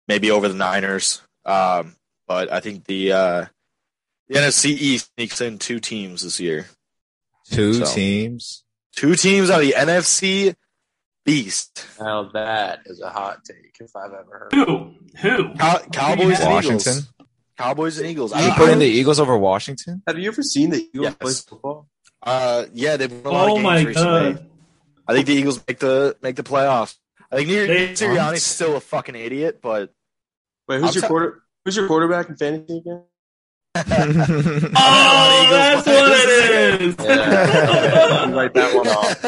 maybe over the Niners. Um, but I think the uh, the NFC East sneaks in two teams this year. Two So- teams. Two teams out of the NFC Beast. Now that is a hot take if I've ever heard. who? Who? Cow- Cowboys and Washington. Eagles. Cowboys and Eagles. You I- put in the Eagles over Washington? Have you ever seen the Eagles Yes. play football? Uh, yeah, they've won a lot Oh of my games recently. god! I think the Eagles make the make the playoffs. I think Nick They- Sirianni's still a fucking idiot, but Wait, who's I'm your t- quarter? Who's your quarterback in fantasy again? Oh, that's what it is. Yeah. Write that one off.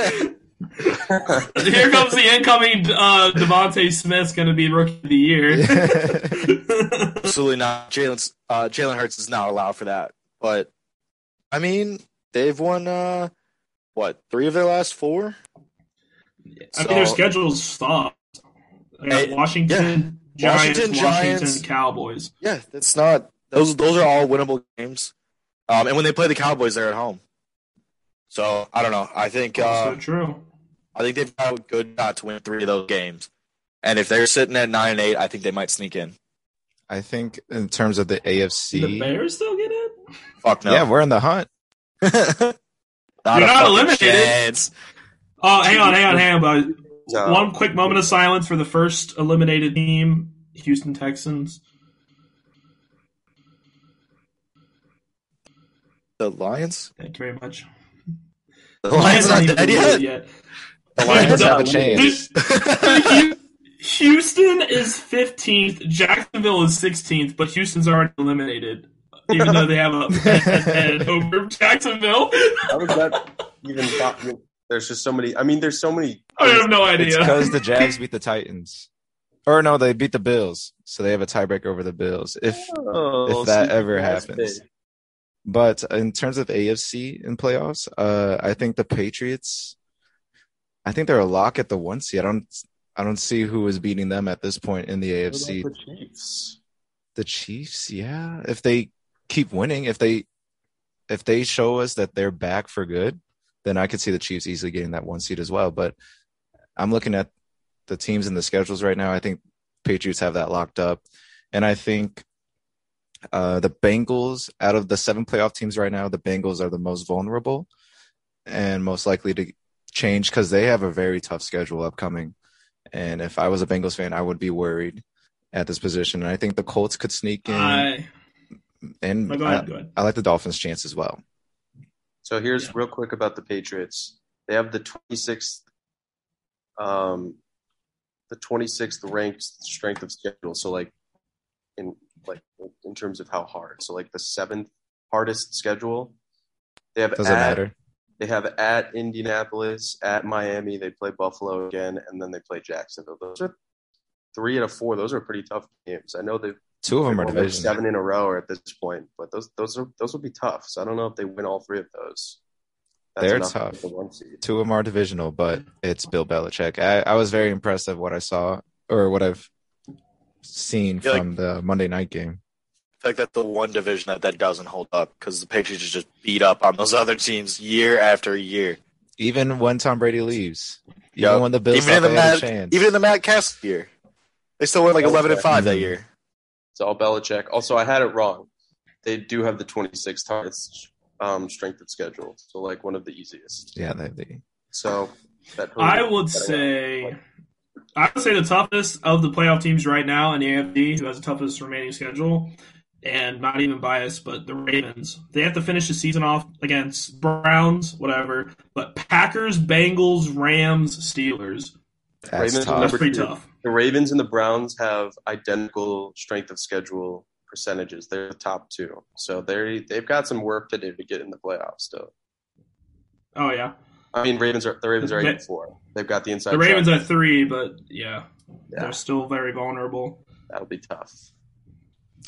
Here comes the incoming uh, DeVonta Smith's going to be rookie of the year. absolutely not. Jalen uh, Jalen Hurts is not allowed for that. But I mean, they've won uh, what three of their last four. I mean, their So- schedule's stopped. They got Hey, Washington, Giants, Washington, Washington, Giants. Cowboys. Yeah, that's not those. Those are all winnable games. Um, and when they play the Cowboys, they're at home. So I don't know. I think uh, Also true. I think they've got a good shot to win three of those games. And if they're sitting at nine and eight, I think they might sneak in. I think in terms of the AFC, the Bears still get in? Fuck no. yeah, we're in the hunt. not You're not eliminated. chance. Oh, hang on, hang on, hang on. But So- one quick moment of silence for the first eliminated team, Houston Texans. The Lions. Thank you very much. The Lions aren't not even dead eliminated yet. The Lions have a chance. Houston is 15th. Jacksonville is 16th, but Houston's already eliminated, even though they have a head over Jacksonville. How was that even thought? There's just so many. I mean, there's so many. I have no It's idea. because the Jags beat the Titans. Or no, they beat the Bills, so they have a tiebreaker over the Bills. If Oh, if that ever happens. big. But in terms of AFC in playoffs, uh, I think the Patriots. I think they're a lock at the one seed. I don't. I don't see who is beating them at this point in the AFC. the Chiefs? The Chiefs, yeah. If they keep winning, if they if they show us that they're back for good, then I could see the Chiefs easily getting that one seed as well. But I'm looking at the teams and the schedules right now. I think Patriots have that locked up, and I think uh, the Bengals, out of the seven playoff teams right now, the Bengals are the most vulnerable and most likely to change because they have a very tough schedule upcoming. And if I was a Bengals fan, I would be worried at this position. And I think the Colts could sneak in, I, and no, go I, go ahead. I like the Dolphins' chance as well. So here's Yeah. real quick about the Patriots. they have the 26th, um, the 26th ranked strength of schedule. So like in like in terms of how hard. So like the seventh hardest schedule. They have Doesn't at, matter. They have at Indianapolis, at Miami. They play Buffalo again, and then they play Jacksonville. Those are three out of four. Those are pretty tough games. I know they've Two of them are they've won, like, division. seven in a row at this point, but those those are those will be tough. So I don't know if they win all three of those. They're enough to tough. the one seed. Two of them are divisional, but it's Bill Belichick. I, I was very impressed of what I saw or what I've seen Yeah, like- from the Monday night game. I think that's the one division that, that doesn't hold up because the Patriots just beat up on those other teams year after year. Even when Tom Brady leaves, even Yep. when the Bills Even in the they a Matt, chance. even in the Matt Cass year, they still went like eleven and five that year. It's all Belichick. Also, I had it wrong. They do have the 26th hardest um, strength of schedule, so like one of the easiest. yeah, they, they, So that I would say, I would say the toughest of the playoff teams right now in the AFC, who has the toughest remaining schedule, and not even biased, but the Ravens. They have to finish the season off against Browns, whatever, but Packers, Bengals, Rams, Steelers. that's Ravens are That's pretty tough. The Ravens and the Browns have identical strength of schedule percentages. They're the top two, so they they've got some work to do to get in the playoffs. Still, Oh yeah, I mean, Ravens are the Ravens are eight They- and four. They've got the inside. the Ravens track. at three, but yeah, Yeah. they're still very vulnerable. That'll be tough.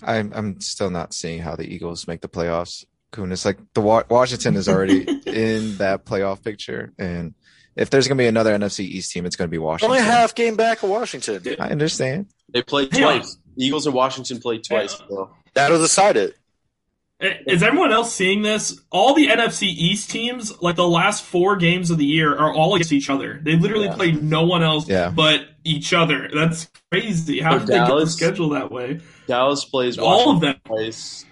I'm I'm still not seeing how the Eagles make the playoffs. Kunis, like the Wa- Washington is already in that playoff picture, and if there's gonna be another NFC East team, it's gonna be Washington. Only half game back of Washington. I understand. They played Hang on. twice. Eagles and Washington played twice. So. That'll decide it. Eh, is everyone else seeing this? All the NFC East teams, like the last four games of the year, are all against each other. They literally Yeah. played no one else Yeah. but each other. That's crazy. How So did they get the schedule that way? Dallas plays All of them. twice.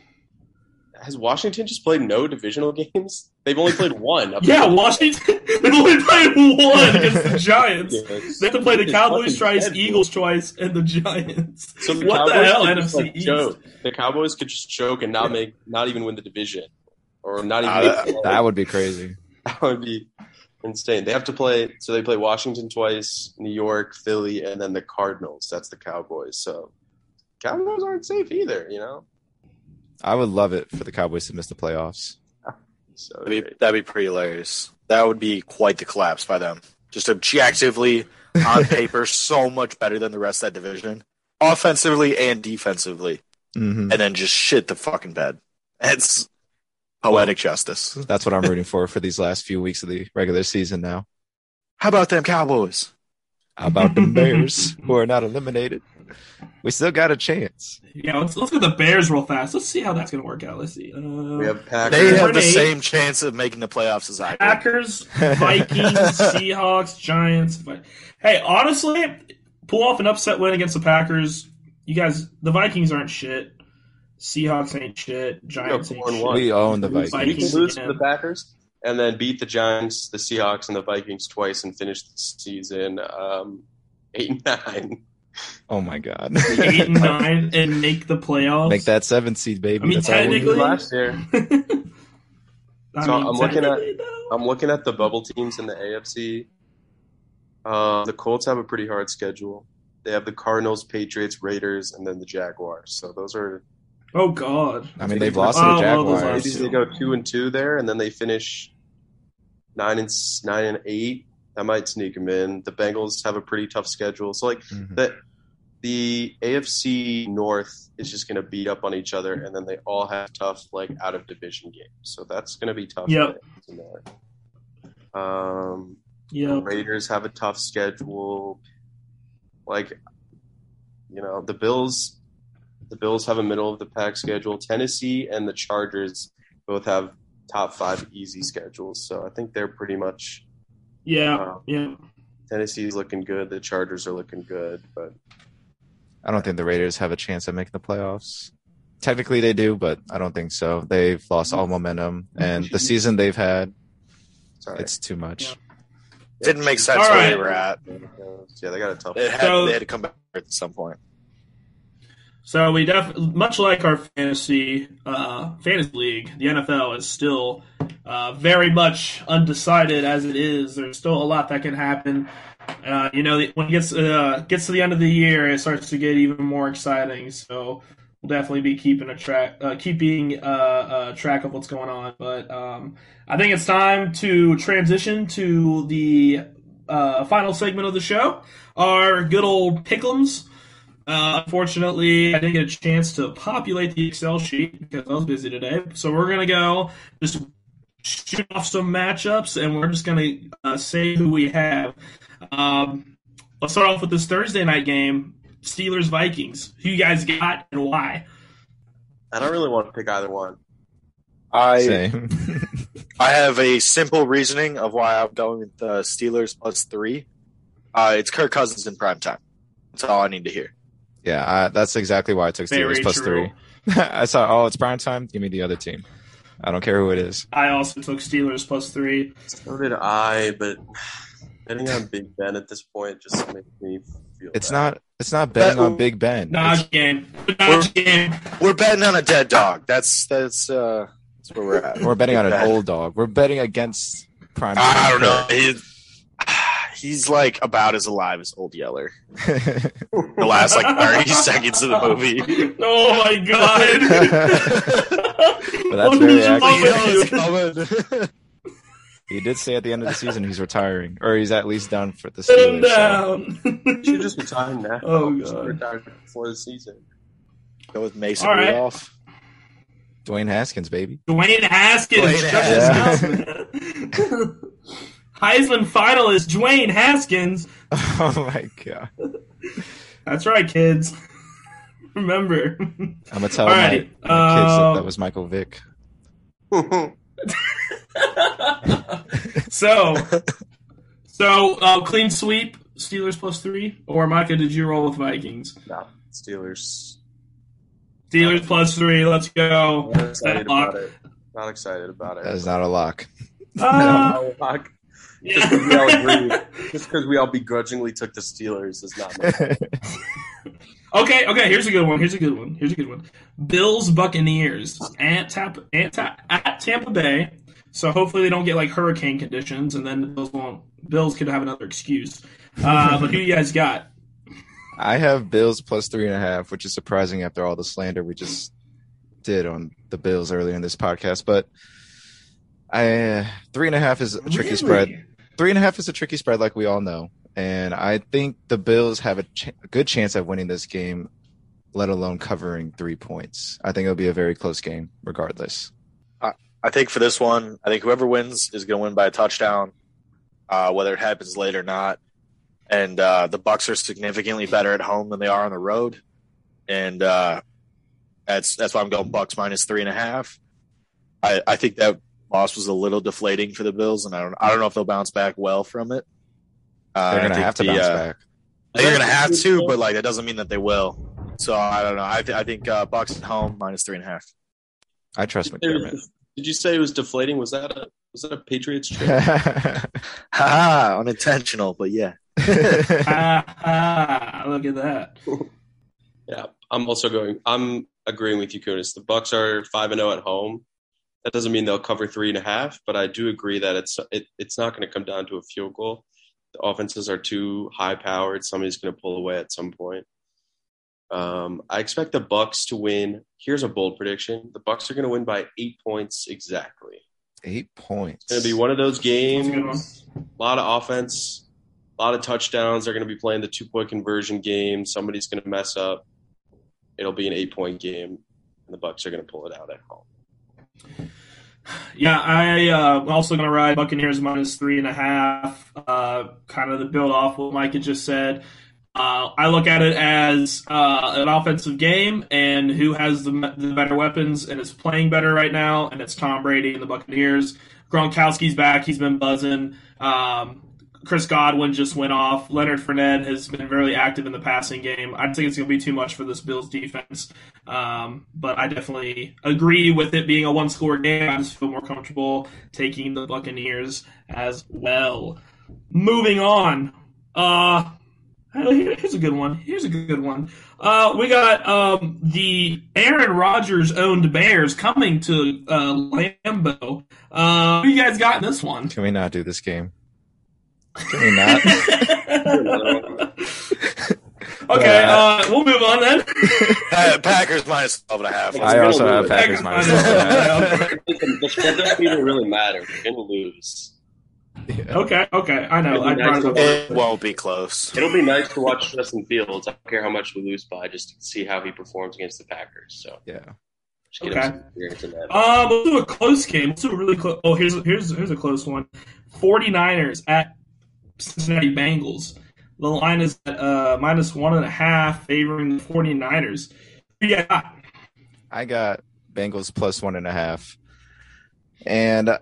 Has Washington just played no divisional games? They've only played one. Yeah, until- Washington. They've only played one against the Giants. Ridiculous. They have to play the Cowboys twice, dead, Eagles twice, and the Giants. So the what the hell, could just, NFC like, East? choke. The Cowboys could just choke and not make, not even win the division, or not even. Uh, make the playoffs. That would be crazy. That would be insane. They have to play. So they play Washington twice, New York, Philly, and then the Cardinals. That's the Cowboys. So Cowboys aren't safe either. You know. I would love it for the Cowboys to miss the playoffs. So That'd be, that'd be pretty hilarious. That would be quite the collapse by them. Just objectively, on paper, so much better than the rest of that division, offensively and defensively, hmm and then just shit the fucking bed. It's poetic justice. That's what I'm rooting for for these last few weeks of the regular season. Now, How about them Cowboys? how about the Bears who are not eliminated? We still got a chance. Yeah, let's let's get the Bears real fast. Let's see how that's going to work out. Let's see. Uh, we have Packers. They have the eight. same chance of making the playoffs as I do. Packers, Vikings, Seahawks, Giants. Vi- Hey, honestly, pull off an upset win against the Packers. You guys, the Vikings aren't shit. Seahawks ain't shit. Giants four ain't shit. We own the We Vikings. can lose to the Packers and then beat the Giants, the Seahawks, and the Vikings twice and finish the season um, eight and nine. Oh my god! Eight and nine and make the playoffs. Make that seven seed, baby. I mean, That's all we technically- last year. I So mean, I'm looking at- though. I'm looking at the bubble teams in the AFC. Uh, the Colts have a pretty hard schedule. They have the Cardinals, Patriots, Raiders, and then the Jaguars. So those are Oh God. I mean, they've lost to Oh, the Jaguars. last maybe they go two and two there, and then they finish nine and nine and eight. That might sneak them in. The Bengals have a pretty tough schedule. So like Mhm. the the AFC North is just going to beat up on each other, and then they all have tough like out of division games. So that's going to be tough. There. Um, the Yeah. Raiders have a tough schedule. Like, you know, the Bills. The Bills have a middle of the pack schedule. Tennessee and the Chargers both have top five easy schedules. So I think they're pretty much Yeah. uh, Yeah. Tennessee's looking good. The Chargers are looking good, but I don't think the Raiders have a chance at making the playoffs. Technically, they do, but I don't think so. They've lost all momentum, and the season they've had, sorry. it's too much. Yeah. Didn't make sense All where right. they were at. yeah, they got a tough. They had, So- they had to come back at some point. So we def much like our fantasy uh, fantasy league, the NFL is still uh, very much undecided as it is. There's still a lot that can happen. Uh, you know, when it gets uh, gets to the end of the year, it starts to get even more exciting. So we'll definitely be keeping a track, uh, keeping uh, uh, track of what's going on. But um, I think it's time to transition to the final segment of the show, our good old pickums. Uh, unfortunately, I didn't get a chance to populate the Excel sheet because I was busy today. So we're gonna go just shoot off some matchups, and we're just gonna uh, say who we have. Um, let's start off with this Thursday night game: Steelers Vikings. Who you guys got and why? I don't really want to pick either one. I Same. I have a simple reasoning of why I'm going with the Steelers plus three. Uh, it's Kirk Cousins in prime time. That's all I need to hear. yeah, I, that's exactly why I took Steelers Very plus true. three. I saw, oh, it's prime time. Give me the other team. I don't care who it is. I also took Steelers plus three. So did I, but betting on Big Ben at this point just makes me feel. It's bad. not. It's not betting But- on Big Ben. It's- Naj game. Naj game. We're betting on a dead dog. That's that's uh that's where we're at. We're betting on an old dog. We're betting against prime. I don't know. He's, he's like about as alive as Old Yeller. The last like 30 seconds of the movie. Oh my god. But that's very accurate. he did say at the end of the season he's retiring, or he's at least done for the Sit him Steelers. so- down. Should just retire now. Oh, You God. retire before the season. Go with Mason All right. Rudolph. Dwayne Haskins, baby. Dwayne Haskins. Dwayne Shut his mouth, man. Heisman finalist Dwayne Haskins. Oh my god. That's right, kids. Remember. I'm gonna tell All my, right, my kids that, um, that was Michael Vick. so, so uh, clean sweep. Steelers plus three, or Micah? Did you roll with Vikings? no, Steelers. Steelers plus three. Let's go. Not excited lock. about it. Not excited about it. That is not a lock. Ah, No, lock. yeah. Just because we all agree. Just because we all begrudgingly took the Steelers is not. Okay, okay. Here's a good one. Here's a good one. Here's a good one. Bills Buccaneers at Tampa at, at Tampa Bay. So hopefully they don't get like hurricane conditions, and then the Bills won't. Bills could have another excuse. Uh, but who you guys got? I have Bills plus three and a half, which is surprising after all the slander we just did on the Bills earlier in this podcast. But I three and a half is a tricky Really? spread. Three and a half is a tricky spread, like we all know. And I think the Bills have a, ch- a good chance of winning this game, let alone covering three points. I think it'll be a very close game, regardless. I think for this one, I think whoever wins is going to win by a touchdown, uh, whether it happens late or not. And uh, the Bucks are significantly better at home than they are on the road, and uh, that's that's why I'm going Bucks minus three and a half. I, I think that loss was a little deflating for the Bills, and I don't I don't know if they'll bounce back well from it. Uh, They're gonna have to the, bounce uh, back. They're going to have to, but like that doesn't mean that they will. So I don't know. I, th- I think uh, Bucks at home minus three and a half. I trust McDermott. Did you say it was deflating? Was that a was that a Patriots trip? Ha unintentional, but yeah. ah, ah, look at that. Yeah, I'm also going. I'm agreeing with you, Kunis. The Bucks are five and zero at home. That doesn't mean they'll cover three and a half, but I do agree that it's it, it's not going to come down to a field goal. The offenses are too high powered. Somebody's going to pull away at some point. Um, I expect the Bucks to win. Here's a bold prediction: the Bucks are going to win by eight points exactly. Eight points. It's going to be one of those That's a good one. games. A lot of offense, a lot of touchdowns. They're going to be playing the two point conversion game. Somebody's going to mess up. It'll be an eight point game, and the Bucks are going to pull it out at home. Yeah, I uh, also going to ride Buccaneers minus three and a half. Uh, kind of the build off what Mike had just said. Uh, I look at it as uh, an offensive game, and who has the, the better weapons and is playing better right now, and it's Tom Brady and the Buccaneers. Gronkowski's back; he's been buzzing. Um, Chris Godwin just went off. Leonard Fournette has been very active in the passing game. I think it's going to be too much for this Bills defense. Um, but I definitely agree with it being a one score game. I just feel more comfortable taking the Buccaneers as well. Moving on. Uh, Here's a good one. Here's a good one. Uh, we got um, the Aaron Rodgers owned Bears coming to uh, Lambeau. Uh, you guys got in this one? Can we not do this game? Can we not? okay, uh, we'll move on then. Pa- Packers minus 12 and a half. I also have Packers Packers minus minus one and a half. one. the spread doesn't even really matter. We're gonna lose. Yeah. okay, okay, I know. I brought it. It won't be close. It'll be nice to watch Justin Fields. I don't care how much we lose by, just to see how he performs against the Packers. So Yeah. just Okay. him some experience in that. Um, we'll do a close game. Let's do a really close. Oh, here's here's here's a close one. 49ers at Cincinnati Bengals. The line is at uh, minus one and a half, favoring the 49ers. Yeah. I got Bengals plus one and a half. And uh,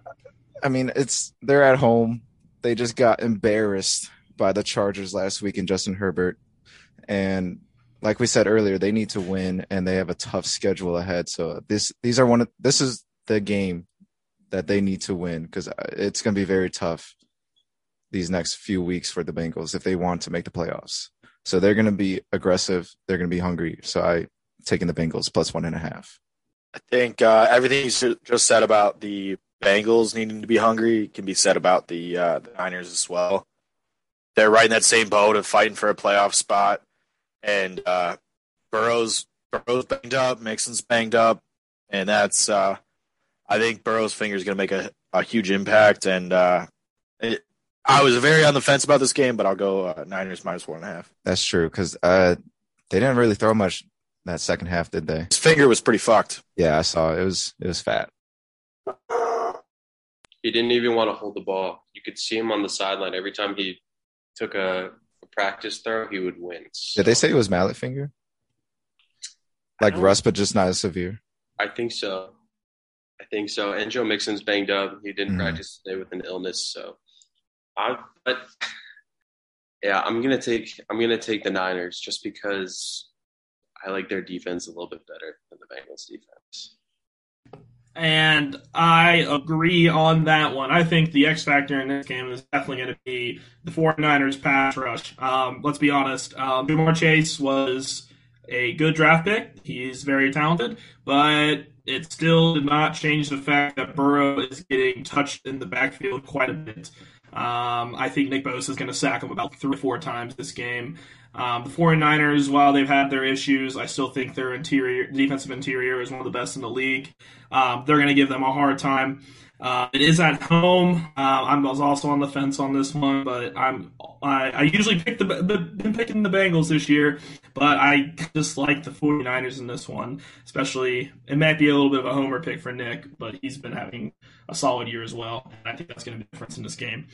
I mean, it's they're at home. They just got embarrassed by the Chargers last week and Justin Herbert. And like we said earlier, they need to win and they have a tough schedule ahead. So this these are one of this is the game that they need to win because it's going to be very tough these next few weeks for the Bengals if they want to make the playoffs. So they're going to be aggressive. They're going to be hungry. So I taking the Bengals plus one and a half. I think uh, everything you just said about the Bengals needing to be hungry can be said about the, uh, the Niners as well. They're right in that same boat of fighting for a playoff spot, and uh, Burrow's Burrow's banged up, Mixon's banged up, and that's uh, I think Burrow's finger is going to make a, a huge impact. And uh, it, I was very on the fence about this game, but I'll go uh, Niners minus one and a half. That's true because uh, they didn't really throw much that second half, did they? His finger was pretty fucked. Yeah, I saw it was it was fat. He didn't even want to hold the ball. You could see him on the sideline every time he took a, a practice throw, he would win. Did they say it was mallet finger? Like don't- rust, but just not as severe. I think so. I think so. And Joe Mixon's banged up. He didn't Mhm. practice today with an illness, so I. But yeah, I'm gonna take I'm gonna take the Niners just because I like their defense a little bit better than the Bengals defense. And I agree on that one. I think the X factor in this game is definitely going to be the 49ers pass rush. Um, let's be honest. Um, Ja'Marr Chase was a good draft pick. He's very talented, but it still did not change the fact that Burrow is getting touched in the backfield quite a bit. Um, I think Nick Bosa is going to sack him about three or four times this game. Um, the 49ers, while they've had their issues, I still think their interior defensive interior is one of the best in the league. Um, they're going to give them a hard time. Uh, it is at home. Uh, I was also on the fence on this one, but I'm I, I usually pick the been picking the Bengals this year, but I just like the 49ers in this one. Especially, it might be a little bit of a homer pick for Nick, but he's been having a solid year as well, and I think that's going to be the difference in this game.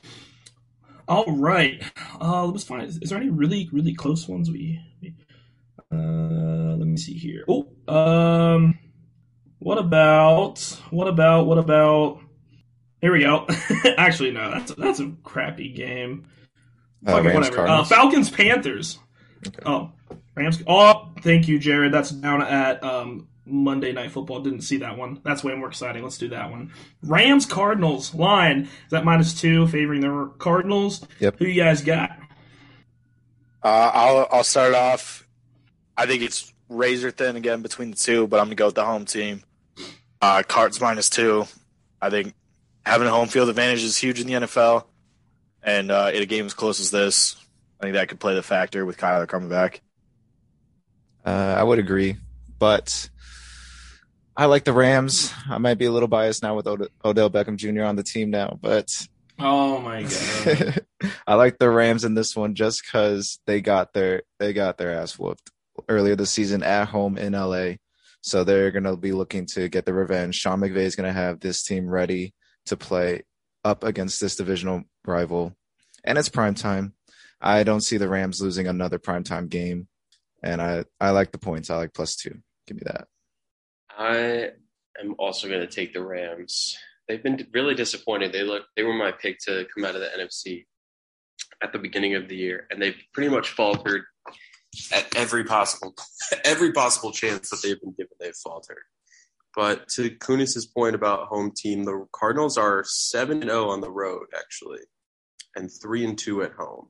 All right, uh, let's find. Is, is there any really really close ones? We, we uh, let me see here. Oh, um, what about what about what about? Here we go. Actually, no, that's a, that's a crappy game. Uh, Rams, whatever. Uh, Falcons Panthers. Okay. Oh, Rams. Oh, thank you, Jared. That's down at um, Monday Night Football. Didn't see that one. That's way more exciting. Let's do that one. Rams Cardinals line is that minus two, favoring the Cardinals. Yep. Who you guys got? Uh, I'll I'll start off. I think it's razor thin again between the two, but I'm gonna go with the home team. Uh, Cards minus two. I think having a home field advantage is huge in the NFL, and uh, in a game as close as this, I think that could play the factor with Kyler coming back. Uh, I would agree, but I like the Rams. I might be a little biased now with Od- Odell Beckham Jr. on the team now, but Oh my god. I like the Rams in this one just because they got their they got their ass whooped earlier this season at home in LA. So they're gonna be looking to get the revenge. Sean McVay is gonna have this team ready to play up against this divisional rival, and it's prime time. I don't see the Rams losing another primetime game, and I I like the points. I like plus two. Give me that. I am also going to take the Rams. They've been really disappointed. They look they were my pick to come out of the NFC at the beginning of the year, and they've pretty much faltered at every possible every possible chance that they've been given. They've faltered. But to Kunis's point about home team, the Cardinals are seven and zero on the road actually, and three and two at home.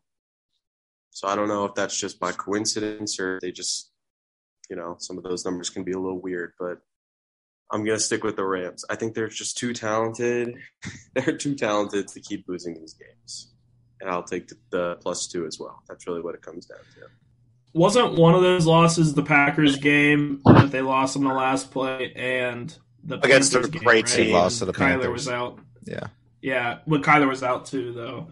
So I don't know if that's just by coincidence or they just, you know, some of those numbers can be a little weird, but I'm going to stick with the Rams. I think they're just too talented. they're too talented to keep losing these games. And I'll take the, the plus two as well. That's really what it comes down to. Wasn't one of those losses the Packers game that they lost in the last play and the Against Panthers a game, great right? team. Lost to the Kyler Panthers. was out. Yeah. Yeah, but Kyler was out too, though.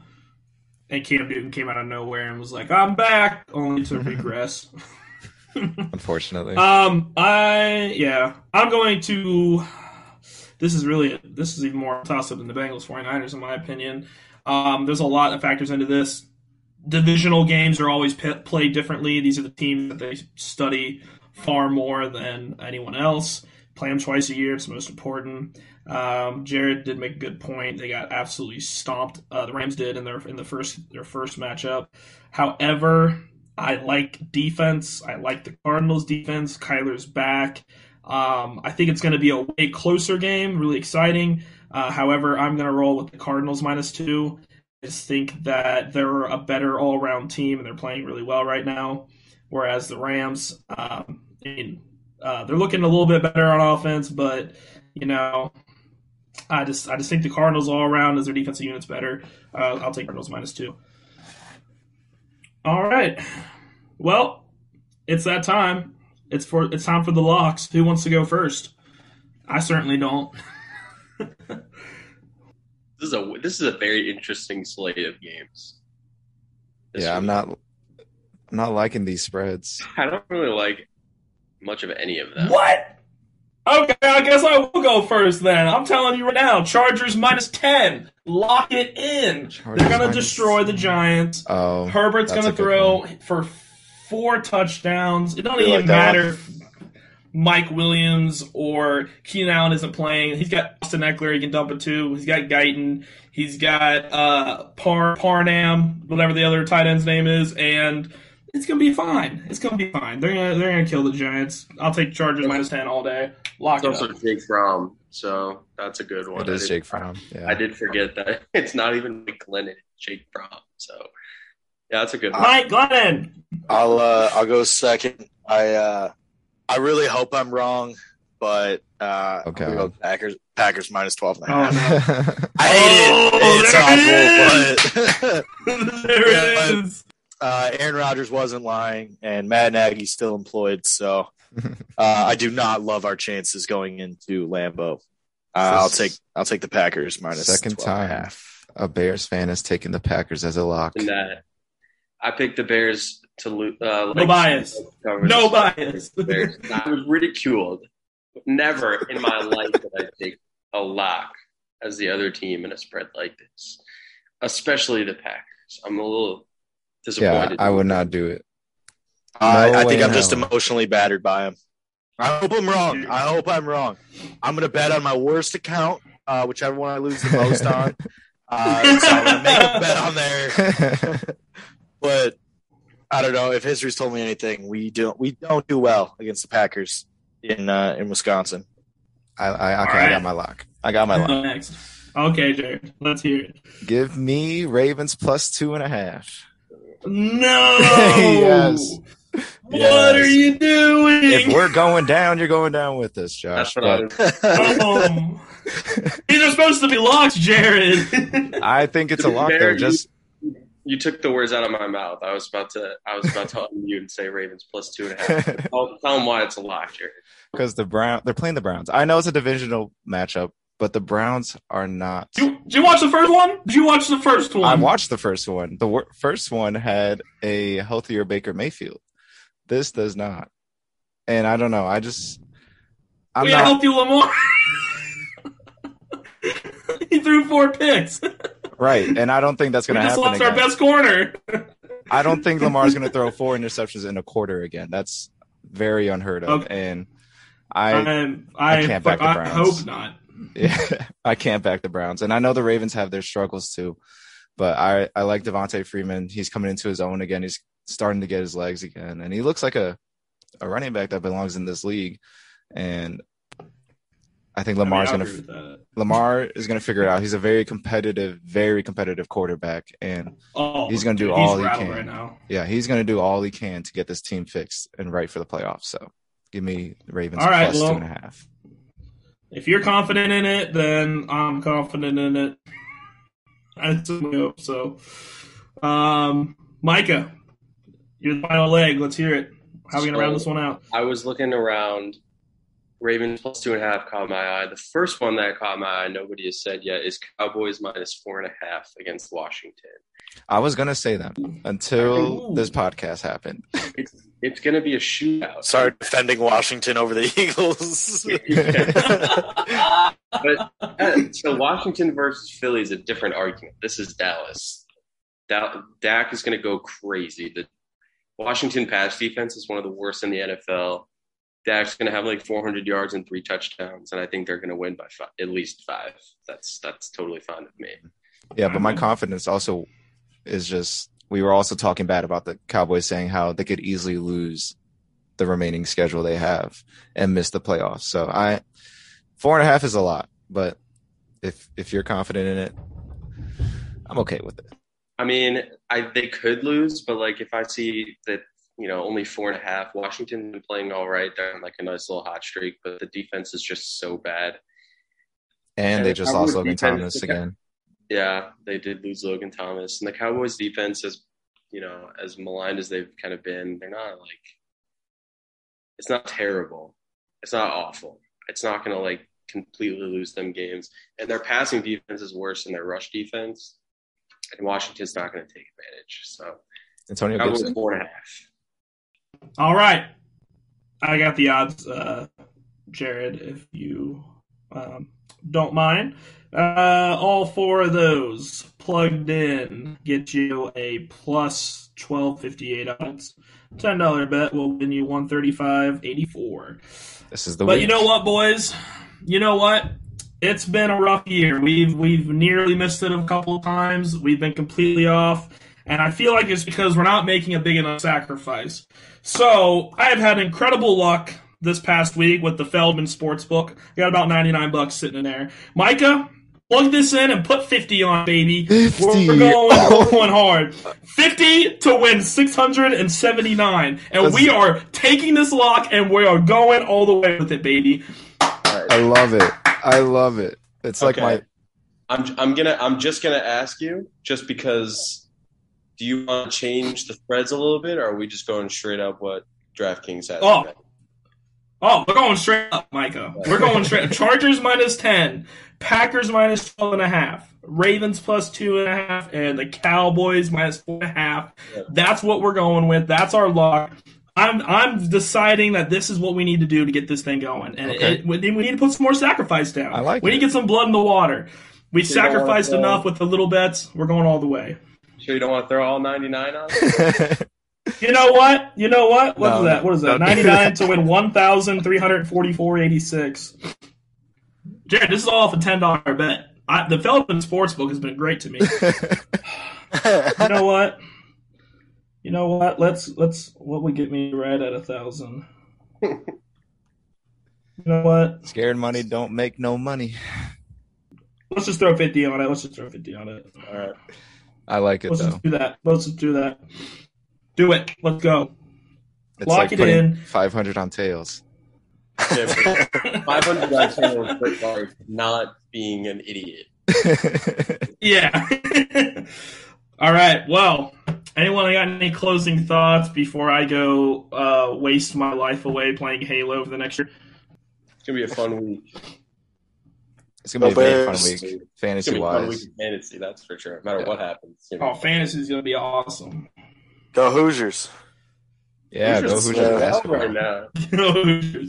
And Cam Newton came out of nowhere and was like, "I'm back," only to regress. Unfortunately. um, I yeah, I'm going to. This is really this is even more toss up than the Bengals 49ers in my opinion. Um, there's a lot of factors into this. Divisional games are always p- played differently. These are the teams that they study far more than anyone else. Play them twice a year. It's the most important. Um, Jared did make a good point. They got absolutely stomped. Uh, the Rams did in their in the first their first matchup. However, I like defense. I like the Cardinals defense. Kyler's back. Um, I think it's going to be a way closer game. Really exciting. Uh, however, I'm going to roll with the Cardinals minus two. Just think that they're a better all around team and they're playing really well right now. Whereas the Rams, um, uh, they're looking a little bit better on offense, but you know, I just I just think the Cardinals all around as their defensive units better. Uh, I'll take Cardinals minus two. All right. Well, it's that time. It's for it's time for the locks. Who wants to go first? I certainly don't. This is a this is a very interesting slate of games. This yeah, I'm not I'm not liking these spreads. I don't really like much of any of them. What? Okay, I guess I will go first then. I'm telling you right now, Chargers minus ten. Lock it in. Chargers They're gonna minus destroy the Giants. Oh, Herbert's gonna throw for four touchdowns. It doesn't You even like that matter if Mike Williams or Keenan Allen isn't playing. He's got Austin Ekeler he can dump it to. He's got Guyton. He's got uh Par Parnam, whatever the other tight end's name is, and it's gonna be fine. It's gonna be fine. They're gonna they're gonna kill the Giants. I'll take Chargers minus ten all day. Lock It's it also up. Jake Fromm, so that's a good one. it I did- Jake Fromm. Yeah. I did forget that it's not even Mike Glennon, Jake Fromm. So yeah, that's a good one. Mike Glennon. I'll uh, I'll go second. I uh, I really hope I'm wrong, but uh, Okay. Go Packers Packers minus 12 and a Oh no. I hate Oh, it. It's awful, but there Yeah, it is. uh, Aaron Rodgers wasn't lying, and Matt Nagy's still employed. So uh, I do not love our chances going into Lambeau. Uh, I'll take I'll take the Packers minus Second 12 and a time. half. a Bears fan has taken the Packers as a lock. And that I picked the Bears to lose. Uh, No bias. No bias. I was ridiculed. Never in my life did I take a lock as the other team in a spread like this, especially the Packers. I'm a little disappointed. Yeah, disappointed. I would not do it. I, No I think I'm in just emotionally battered by him. I hope I'm wrong. I hope I'm wrong. I'm gonna bet on my worst account, uh, whichever one I lose the most on. Uh, so I'm gonna make a bet on there. But I don't know if history's told me anything. We don't we don't do well against the Packers in uh, in Wisconsin. I, I okay, All I got my lock. I got my lock. Next. Okay, Jared. Let's hear it. Give me Ravens plus two and a half. No. Yes. What Yes. are you doing? If we're going down, you're going down with us, Josh. That's what But. Um, these are supposed to be locks, Jared. I think it's a lock Fair, though. Just You took the words out of my mouth. I was about to. I was about to unmute and say Ravens plus two and a half. Tell, tell them why it's a lock, Jared. because the Brown they're playing the Browns. I know it's a divisional matchup, but the Browns are not. did, you, did you watch the first one? Did you watch the first one? I watched the first one. The wor- first one had a healthier Baker Mayfield. This does not, and I don't know. I just I'm we not helped you, Lamar. he threw four picks. Right, and I don't think that's going to happen lost our best corner. I don't think Lamar's going to throw four interceptions in a quarter again. That's very unheard of, Okay. and I I'm- I, I can't back the Browns. I hope not. Yeah, I can't back the Browns, and I know the Ravens have their struggles too. But I, I like Devonta Freeman. He's coming into his own again. He's starting to get his legs again, and he looks like a, a running back that belongs in this league. And I think I mean, Lamar's I'll gonna agree with that. Lamar is gonna figure it out. He's a very competitive, very competitive quarterback, and Oh, He's gonna do dude, all he can. right now. yeah, he's gonna do all he can to get this team fixed and right for the playoffs. So give me the Ravens All right, plus well- two and a half. If you're confident in it, then I'm confident in it. I certainly hope so. Um, Micah, you're the final leg. Let's hear it. How are we gonna round this one out? I was looking around. Ravens plus two and a half caught my eye. The first one that caught my eye, nobody has said yet, is Cowboys minus four and a half against Washington. I was gonna say that until Ooh. this podcast happened. It's it's going to be a shootout. Sorry, defending Washington over the Eagles. but uh, so Washington versus Philly is a different argument. This is Dallas. Da- Dak is going to go crazy. The Washington pass defense is one of the worst in the NFL. Dak's going to have like 400 yards and three touchdowns, and I think they're going to win by five, at least five. That's that's totally fine with me. Yeah, but my Mhm. confidence also is just we were also talking bad about the Cowboys saying how they could easily lose the remaining schedule they have and miss the playoffs. So I four and a half is a lot, but if if you're confident in it, I'm okay with it. I mean, I they could lose, but like if I see that you know only four and a half, Washington been playing all right. They're on like a nice little hot streak, but the defense is just so bad. And And they the just Cowboys lost Logan Thomas again. Yeah, they did lose Logan Thomas, and the Cowboys defense is, you know, as maligned as they've kind of been, they're not like, it's not terrible, it's not awful, it's not going to like completely lose them games, and their passing defense is worse than their rush defense, and Washington's not going to take advantage. So Antonio Cowboys Gibson. four and a half. All right, I got the odds, uh, Jared. If you um, don't mind, uh, all four of those plugged in get you a plus twelve fifty eight odds. Ten dollar bet will win you one thirty five eighty four. This is the But week. you know what, boys? You know what? It's been a rough year. We've we've nearly missed it a couple of times. We've been completely off, and I feel like it's because we're not making a big enough sacrifice. So I have had incredible luck this past week with the Feldman Sportsbook. I got about ninety nine bucks sitting in there. Micah, plug this in and put fifty on, baby. 50. We're, we're going, we're going hard. Fifty to win six hundred and seventy nine, and we are taking this lock and we are going all the way with it, baby. I love it. I love it. It's like Okay. my I'm I'm gonna I'm just gonna ask you just because. Do you want to change the threads a little bit, or are we just going straight up what DraftKings has? Oh. Oh, we're going straight up, Micah. We're going straight. Chargers minus 10, Packers minus 12 and a half, Ravens plus two and a half, and the Cowboys minus four and a half. Yeah. That's what we're going with. That's our lock. I'm I'm deciding that this is what we need to do to get this thing going, and Okay. it, we we need to put some more sacrifice down. I like We need it. to get some blood in the water. We You sacrificed enough with the little bets. We're going all the way. Sure, you don't want to throw all 99 on? it? You know what? You know what? What is No, that? What is that? Ninety nine that. to win one thousand three hundred forty four eighty six. Jared, this is all off a ten dollar bet. I, the Feldman Sportsbook has been great to me. You know what? You know what? Let's let's what would get me right at a thousand. You know what? Scared money don't make no money. Let's just throw fifty on it. Let's just throw fifty on it. All right. I like it Let's though. do that. Let's do that. Do it. Let's go. It's lock like it in. 500 on tails. Yeah, 500 on Taylor Brickard not being an idiot. Yeah. All right. Well, anyone got any closing thoughts before I go uh, waste my life away playing Halo for the next year? It's going to be a fun week. It's gonna be a very fun Bears. week, It's going fantasy be fun week fantasy, that's for sure. No matter Yeah. what happens. It's gonna Oh, be- fantasy is gonna be awesome. Go Hoosiers. Yeah, go Hoosiers Hoosiers uh, basketball. right now.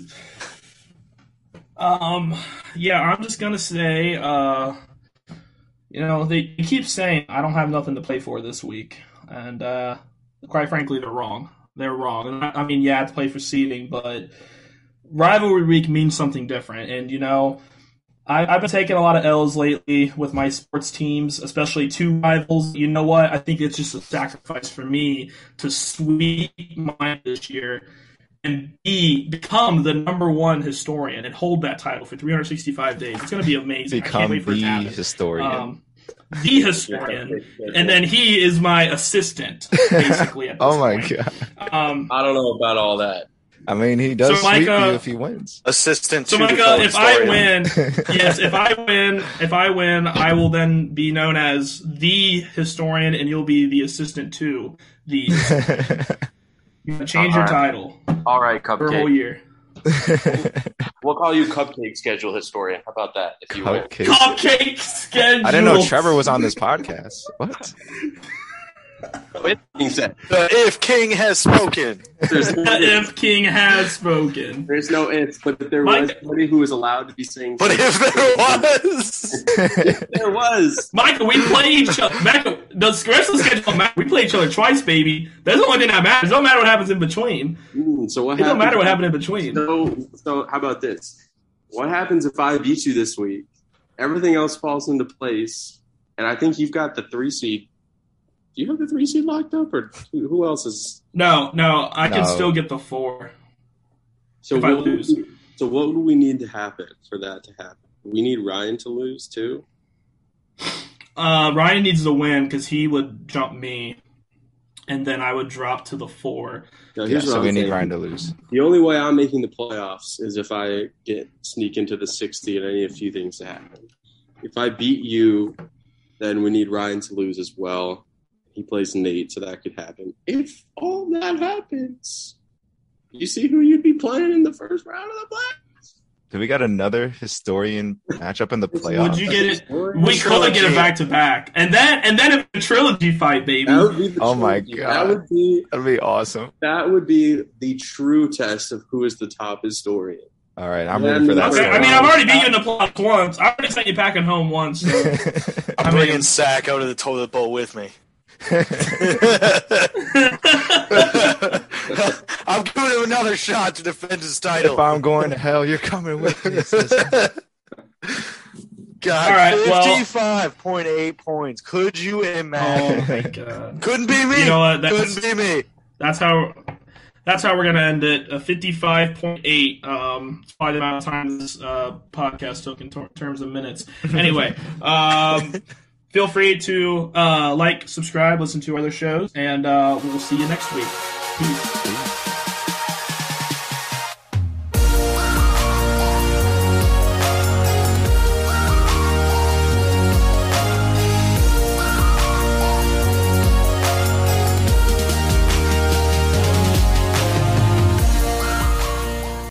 um, yeah, I'm just gonna say, uh, you know, they, they keep saying I don't have nothing to play for this week, and uh, quite frankly, they're wrong. They're wrong. And I, I mean, yeah, it's play for seeding, but rivalry week means something different. And you know, I, I've been taking a lot of L's lately with my sports teams, especially two rivals. You know what? I think it's just a sacrifice for me to sweep mine this year and be become the number one historian and hold that title for 365 days. It's going to be amazing. I can't Become wait for it to the historian. Um, the historian, and then he is my assistant, basically. At this oh my point. god! Um, I don't know about all that. I mean, he does So, sweep Micah- you if he wins. Assistant so, to the Micah, if I win, yes, if I win, if I win, I will then be known as the historian, and you'll be the assistant to the. You gotta change your Alright. title All right, cupcake. for a whole cupcake. year. We'll call you cupcake schedule historian. How about that? If you win. Cupcake. Cupcake schedule. I didn't know Trevor was on this podcast. What? With being said, The if King has spoken. there's no, if King has spoken. there's no ifs, but if there Mike- was somebody who was allowed to be saying, But if there was, there was. Michael, we play each other. Michael, the rest of the schedule don't matter. We play each other twice, baby. That's the only thing that matters. It don't matter what happens in between. Mm, so what It don't matter what happened in between. So, so how about this? What happens if I beat you this week? Everything else falls into place, and I think you've got the three seed. Do you have the three seed locked up, or who who else is? No, no, I can No. still get the four. So If I what lose. we- so what would we need to happen for that to happen? We need Ryan to lose too. Uh, Ryan needs to win because he would jump me, and then I would drop to the four. Now, yeah, what so we need. Ryan to lose. The only way I'm making the playoffs is if I get sneak into the 60 and I need a few things to happen. If I beat you, then we need Ryan to lose as well. He plays Nate, so that could happen. If all that happens, you see who you'd be playing in the first round of the playoffs. Do we got another historian matchup in the playoffs? Would you get it? We could get it back to back, and then and then a trilogy fight, baby. That would be the Oh my. God. That would be That'd be awesome. that would be the true test of who is the top historian. All right, I'm ready for that. Okay, I mean, I've already beat you in the playoffs once. I already sent you packing home once. So. I'm I bringing Sack out of the toilet bowl with me. I'm giving him another shot to defend his title. if. I'm going to hell, you're coming with me. God, All right, well- fifty-five point eight points. Could you imagine? oh imagine? my god. Couldn't be me. You know what? That's- Couldn't be me. That's how. That's how we're gonna end it. A fifty-five point eight. Um, it's probably the amount of time this uh, podcast took in ter- terms of minutes. Anyway, um, feel free to uh, like, subscribe, listen to other shows, and uh, we'll see you next week. Peace. Peace.